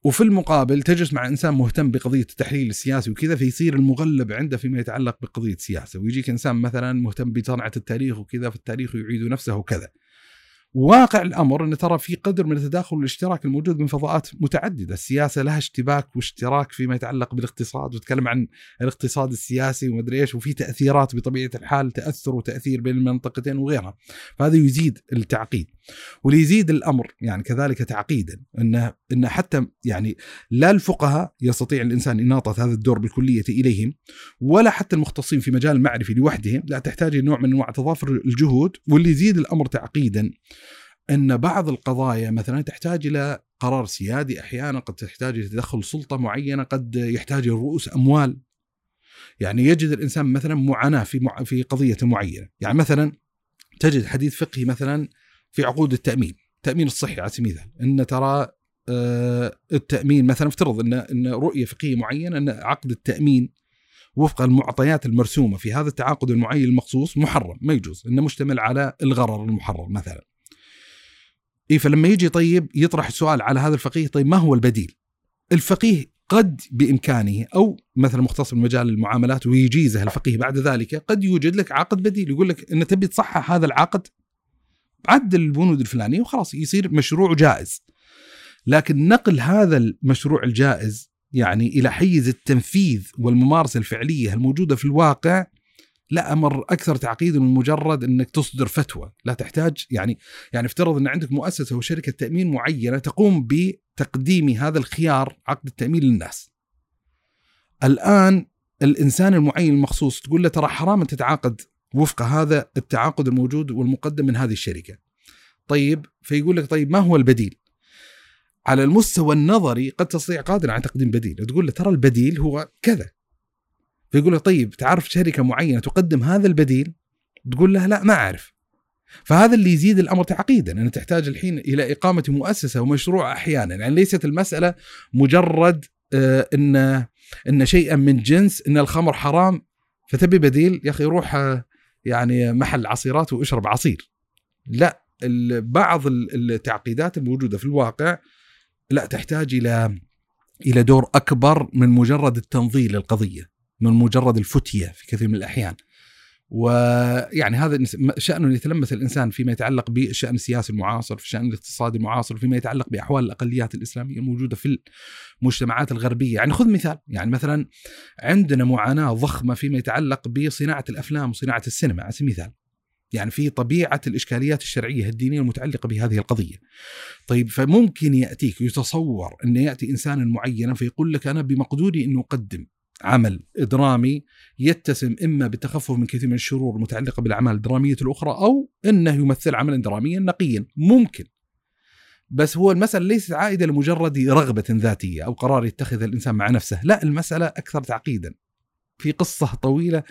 وفي المقابل تجلس مع إنسان مهتم بقضية التحليل السياسي وكذا فيصير المغلب عنده فيما يتعلق بقضية السياسة ويجيك إنسان مثلا مهتم بصنعه التاريخ وكذا فالتاريخ يعيد نفسه وكذا واقع الأمر إن ترى في قدر من التداخل والاشتراك الموجود من فضاءات متعددة، السياسة لها اشتباك واشتراك فيما يتعلق بالاقتصاد وتكلم عن الاقتصاد السياسي ومدري إيش وفي تأثيرات بطبيعة الحال تأثر وتأثير بين المنطقتين وغيرها، فهذا يزيد التعقيد. وليزيد الأمر يعني كذلك تعقيدا إن إن حتى يعني لا الفقهاء يستطيع الإنسان اناطه هذا الدور بالكلية إليهم ولا حتى المختصين في مجال المعرفي لوحدهم، لا تحتاج نوع من أنواع تضافر الجهود واللي يزيد الأمر تعقيدا. إن بعض القضايا مثلا تحتاج إلى قرار سيادي أحيانا قد تحتاج إلى تدخل سلطة معينة قد يحتاج إلى رؤوس أموال. يعني يجد الإنسان مثلا معاناة في مع في قضية معينة. يعني مثلا تجد حديث فقهي مثلا في عقود التأمين التأمين الصحي على سبيل المثال. إن ترى آه، التأمين مثلا افترض إن إن رؤية فقهية معينة إن عقد التأمين وفق المعطيات المرسومة في هذا التعاقد المعين المخصوص محرم ما يجوز. إنه مشتمل على الغرر المحرر مثلا. اي فلما يجي طيب يطرح السؤال على هذا الفقيه طيب ما هو البديل؟ الفقيه قد بإمكانه أو مثلا مختص بمجال المعاملات ويجيزه الفقيه بعد ذلك قد يوجد لك عقد بديل يقول لك إن تبي تصحح هذا العقد عدل البنود الفلانية وخلاص يصير مشروع جائز. لكن نقل هذا المشروع الجائز يعني إلى حيز التنفيذ والممارسة الفعلية الموجودة في الواقع لا أمر أكثر تعقيدا من مجرد إنك تصدر فتوى، لا تحتاج يعني يعني افترض إن عندك مؤسسة وشركه تأمين معينة تقوم بتقديم هذا الخيار عقد التأمين للناس. الآن الإنسان المعين المخصوص تقول له ترى حرام أن تتعاقد وفق هذا التعاقد الموجود والمقدم من هذه الشركة. طيب فيقول لك طيب ما هو البديل؟ على المستوى النظري قد تستطيع قادر على تقديم بديل، تقول له ترى البديل هو كذا فيقول له طيب تعرف شركة معينة تقدم هذا البديل؟ تقول له لا ما أعرف. فهذا اللي يزيد الأمر تعقيدا ان تحتاج الحين إلى إقامة مؤسسة ومشروع أحيانا. يعني ليست المسألة مجرد آه إن إن شيئا من جنس إن الخمر حرام. فتبي بديل؟ يا أخي روح آه، يعني محل عصيرات واشرب عصير. لا بعض التعقيدات الموجودة في الواقع لا تحتاج إلى إلى دور أكبر من مجرد التنظير للقضية. من مجرد الفتية في كثير من الأحيان. ويعني هذا شأن يتلمس الإنسان فيما يتعلق بالشأن السياسي المعاصر في الشأن الاقتصادي المعاصر فيما يتعلق بأحوال الأقليات الإسلامية الموجودة في المجتمعات الغربية. يعني خذ مثال يعني مثلا عندنا معاناة ضخمة فيما يتعلق بصناعة الأفلام وصناعة السينما. على سبيل المثال يعني في طبيعة الإشكاليات الشرعية الدينية المتعلقة بهذه القضية. طيب فممكن يأتيك يتصور أن يأتي إنسان معين فيقول لك أنا بمقدوري أن أقدم. عمل درامي يتسم إما بالتخفف من كثير من الشرور المتعلقة بالأعمال الدرامية الأخرى أو إنه يمثل عملا دراميا نقيا. ممكن. بس هو المسألة ليست عائدة لمجرد رغبة ذاتية أو قرار يتخذه الإنسان مع نفسه. لا المسألة أكثر تعقيدا. في قصة طويلة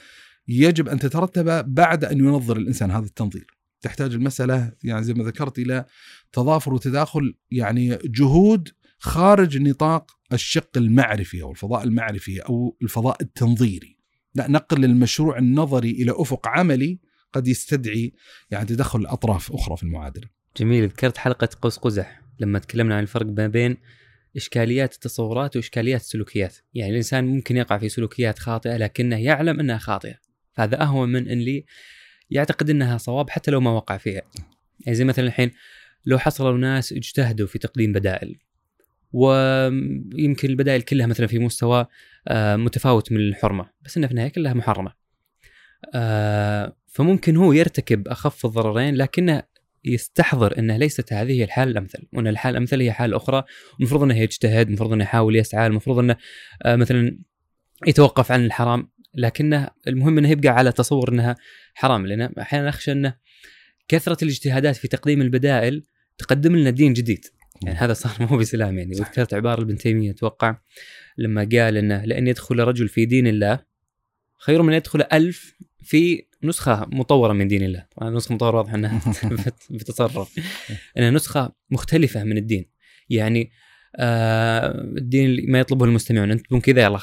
يجب أن تترتب بعد أن ينظر الإنسان هذا التنظير. تحتاج المسألة يعني زي ما ذكرت إلى تضافر وتداخل يعني جهود خارج نطاق الشق المعرفي أو الفضاء المعرفي أو الفضاء التنظيري. لا نقل المشروع النظري إلى أفق عملي قد يستدعي يعني تدخل أطراف أخرى في المعادلة. جميل ذكرت حلقة قوس قزح لما تكلمنا عن الفرق ما بين إشكاليات التصورات وإشكاليات السلوكيات، يعني الإنسان ممكن يقع في سلوكيات خاطئة لكنه يعلم أنها خاطئة، فهذا أهون من أن لي يعتقد أنها صواب حتى لو ما وقع فيها. يعني زي مثلا الحين لو حصلوا ناس اجتهدوا في تقديم بدائل. ويمكن البدائل كلها مثلا في مستوى آه، متفاوت من الحرمة بس إنها في النهاية كلها محرمة. آه فممكن هو يرتكب أخف الضررين لكنه يستحضر إنه ليست هذه هي الحالة الأمثل وإن الحالة الأمثل هي حالة أخرى. المفروض إنه يجتهد المفروض إنه يحاول يسعى المفروض إنه آه مثلا يتوقف عن الحرام لكنه المهم إنه يبقى على تصور إنها حرام. لأن أحيانا أخشى إنه كثرة الاجتهادات في تقديم البدائل تقدم لنا دين جديد. يعني هذا صار مو بسلام يعني. وذكرت عبارة ابن تيمية أتوقع لما قال انه لأن يدخل رجل في دين الله خير من يدخل ألف في نسخة مطورة من دين الله. نسخه مطوره واضح إنها بتصرف انها نسخة مختلفة من الدين. يعني آه الدين اللي ما يطلبه المستمعون. أنت تكون كذا يلا.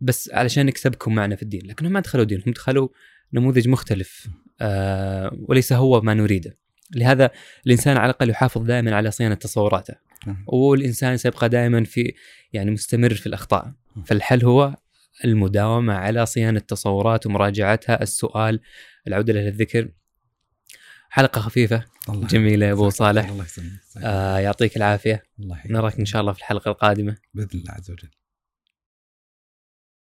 بس علشان نكسبكم معنا في الدين. لكنهم ما دخلوا دين هم دخلوا نموذج مختلف. آه وليس هو ما نريده. لهذا الإنسان على الأقل يحافظ دائما على صيانة تصوراته. نعم. والإنسان سيبقى دائما في يعني مستمر في الأخطاء. فالحل هو المداومة على صيانة تصورات ومراجعتها السؤال العودة للذكر حلقة خفيفة. الله جميلة يا أبو. صالح. الله يسلمك. آه يعطيك العافية. الله نراك إن شاء الله في الحلقة القادمة. بإذن الله عز وجل.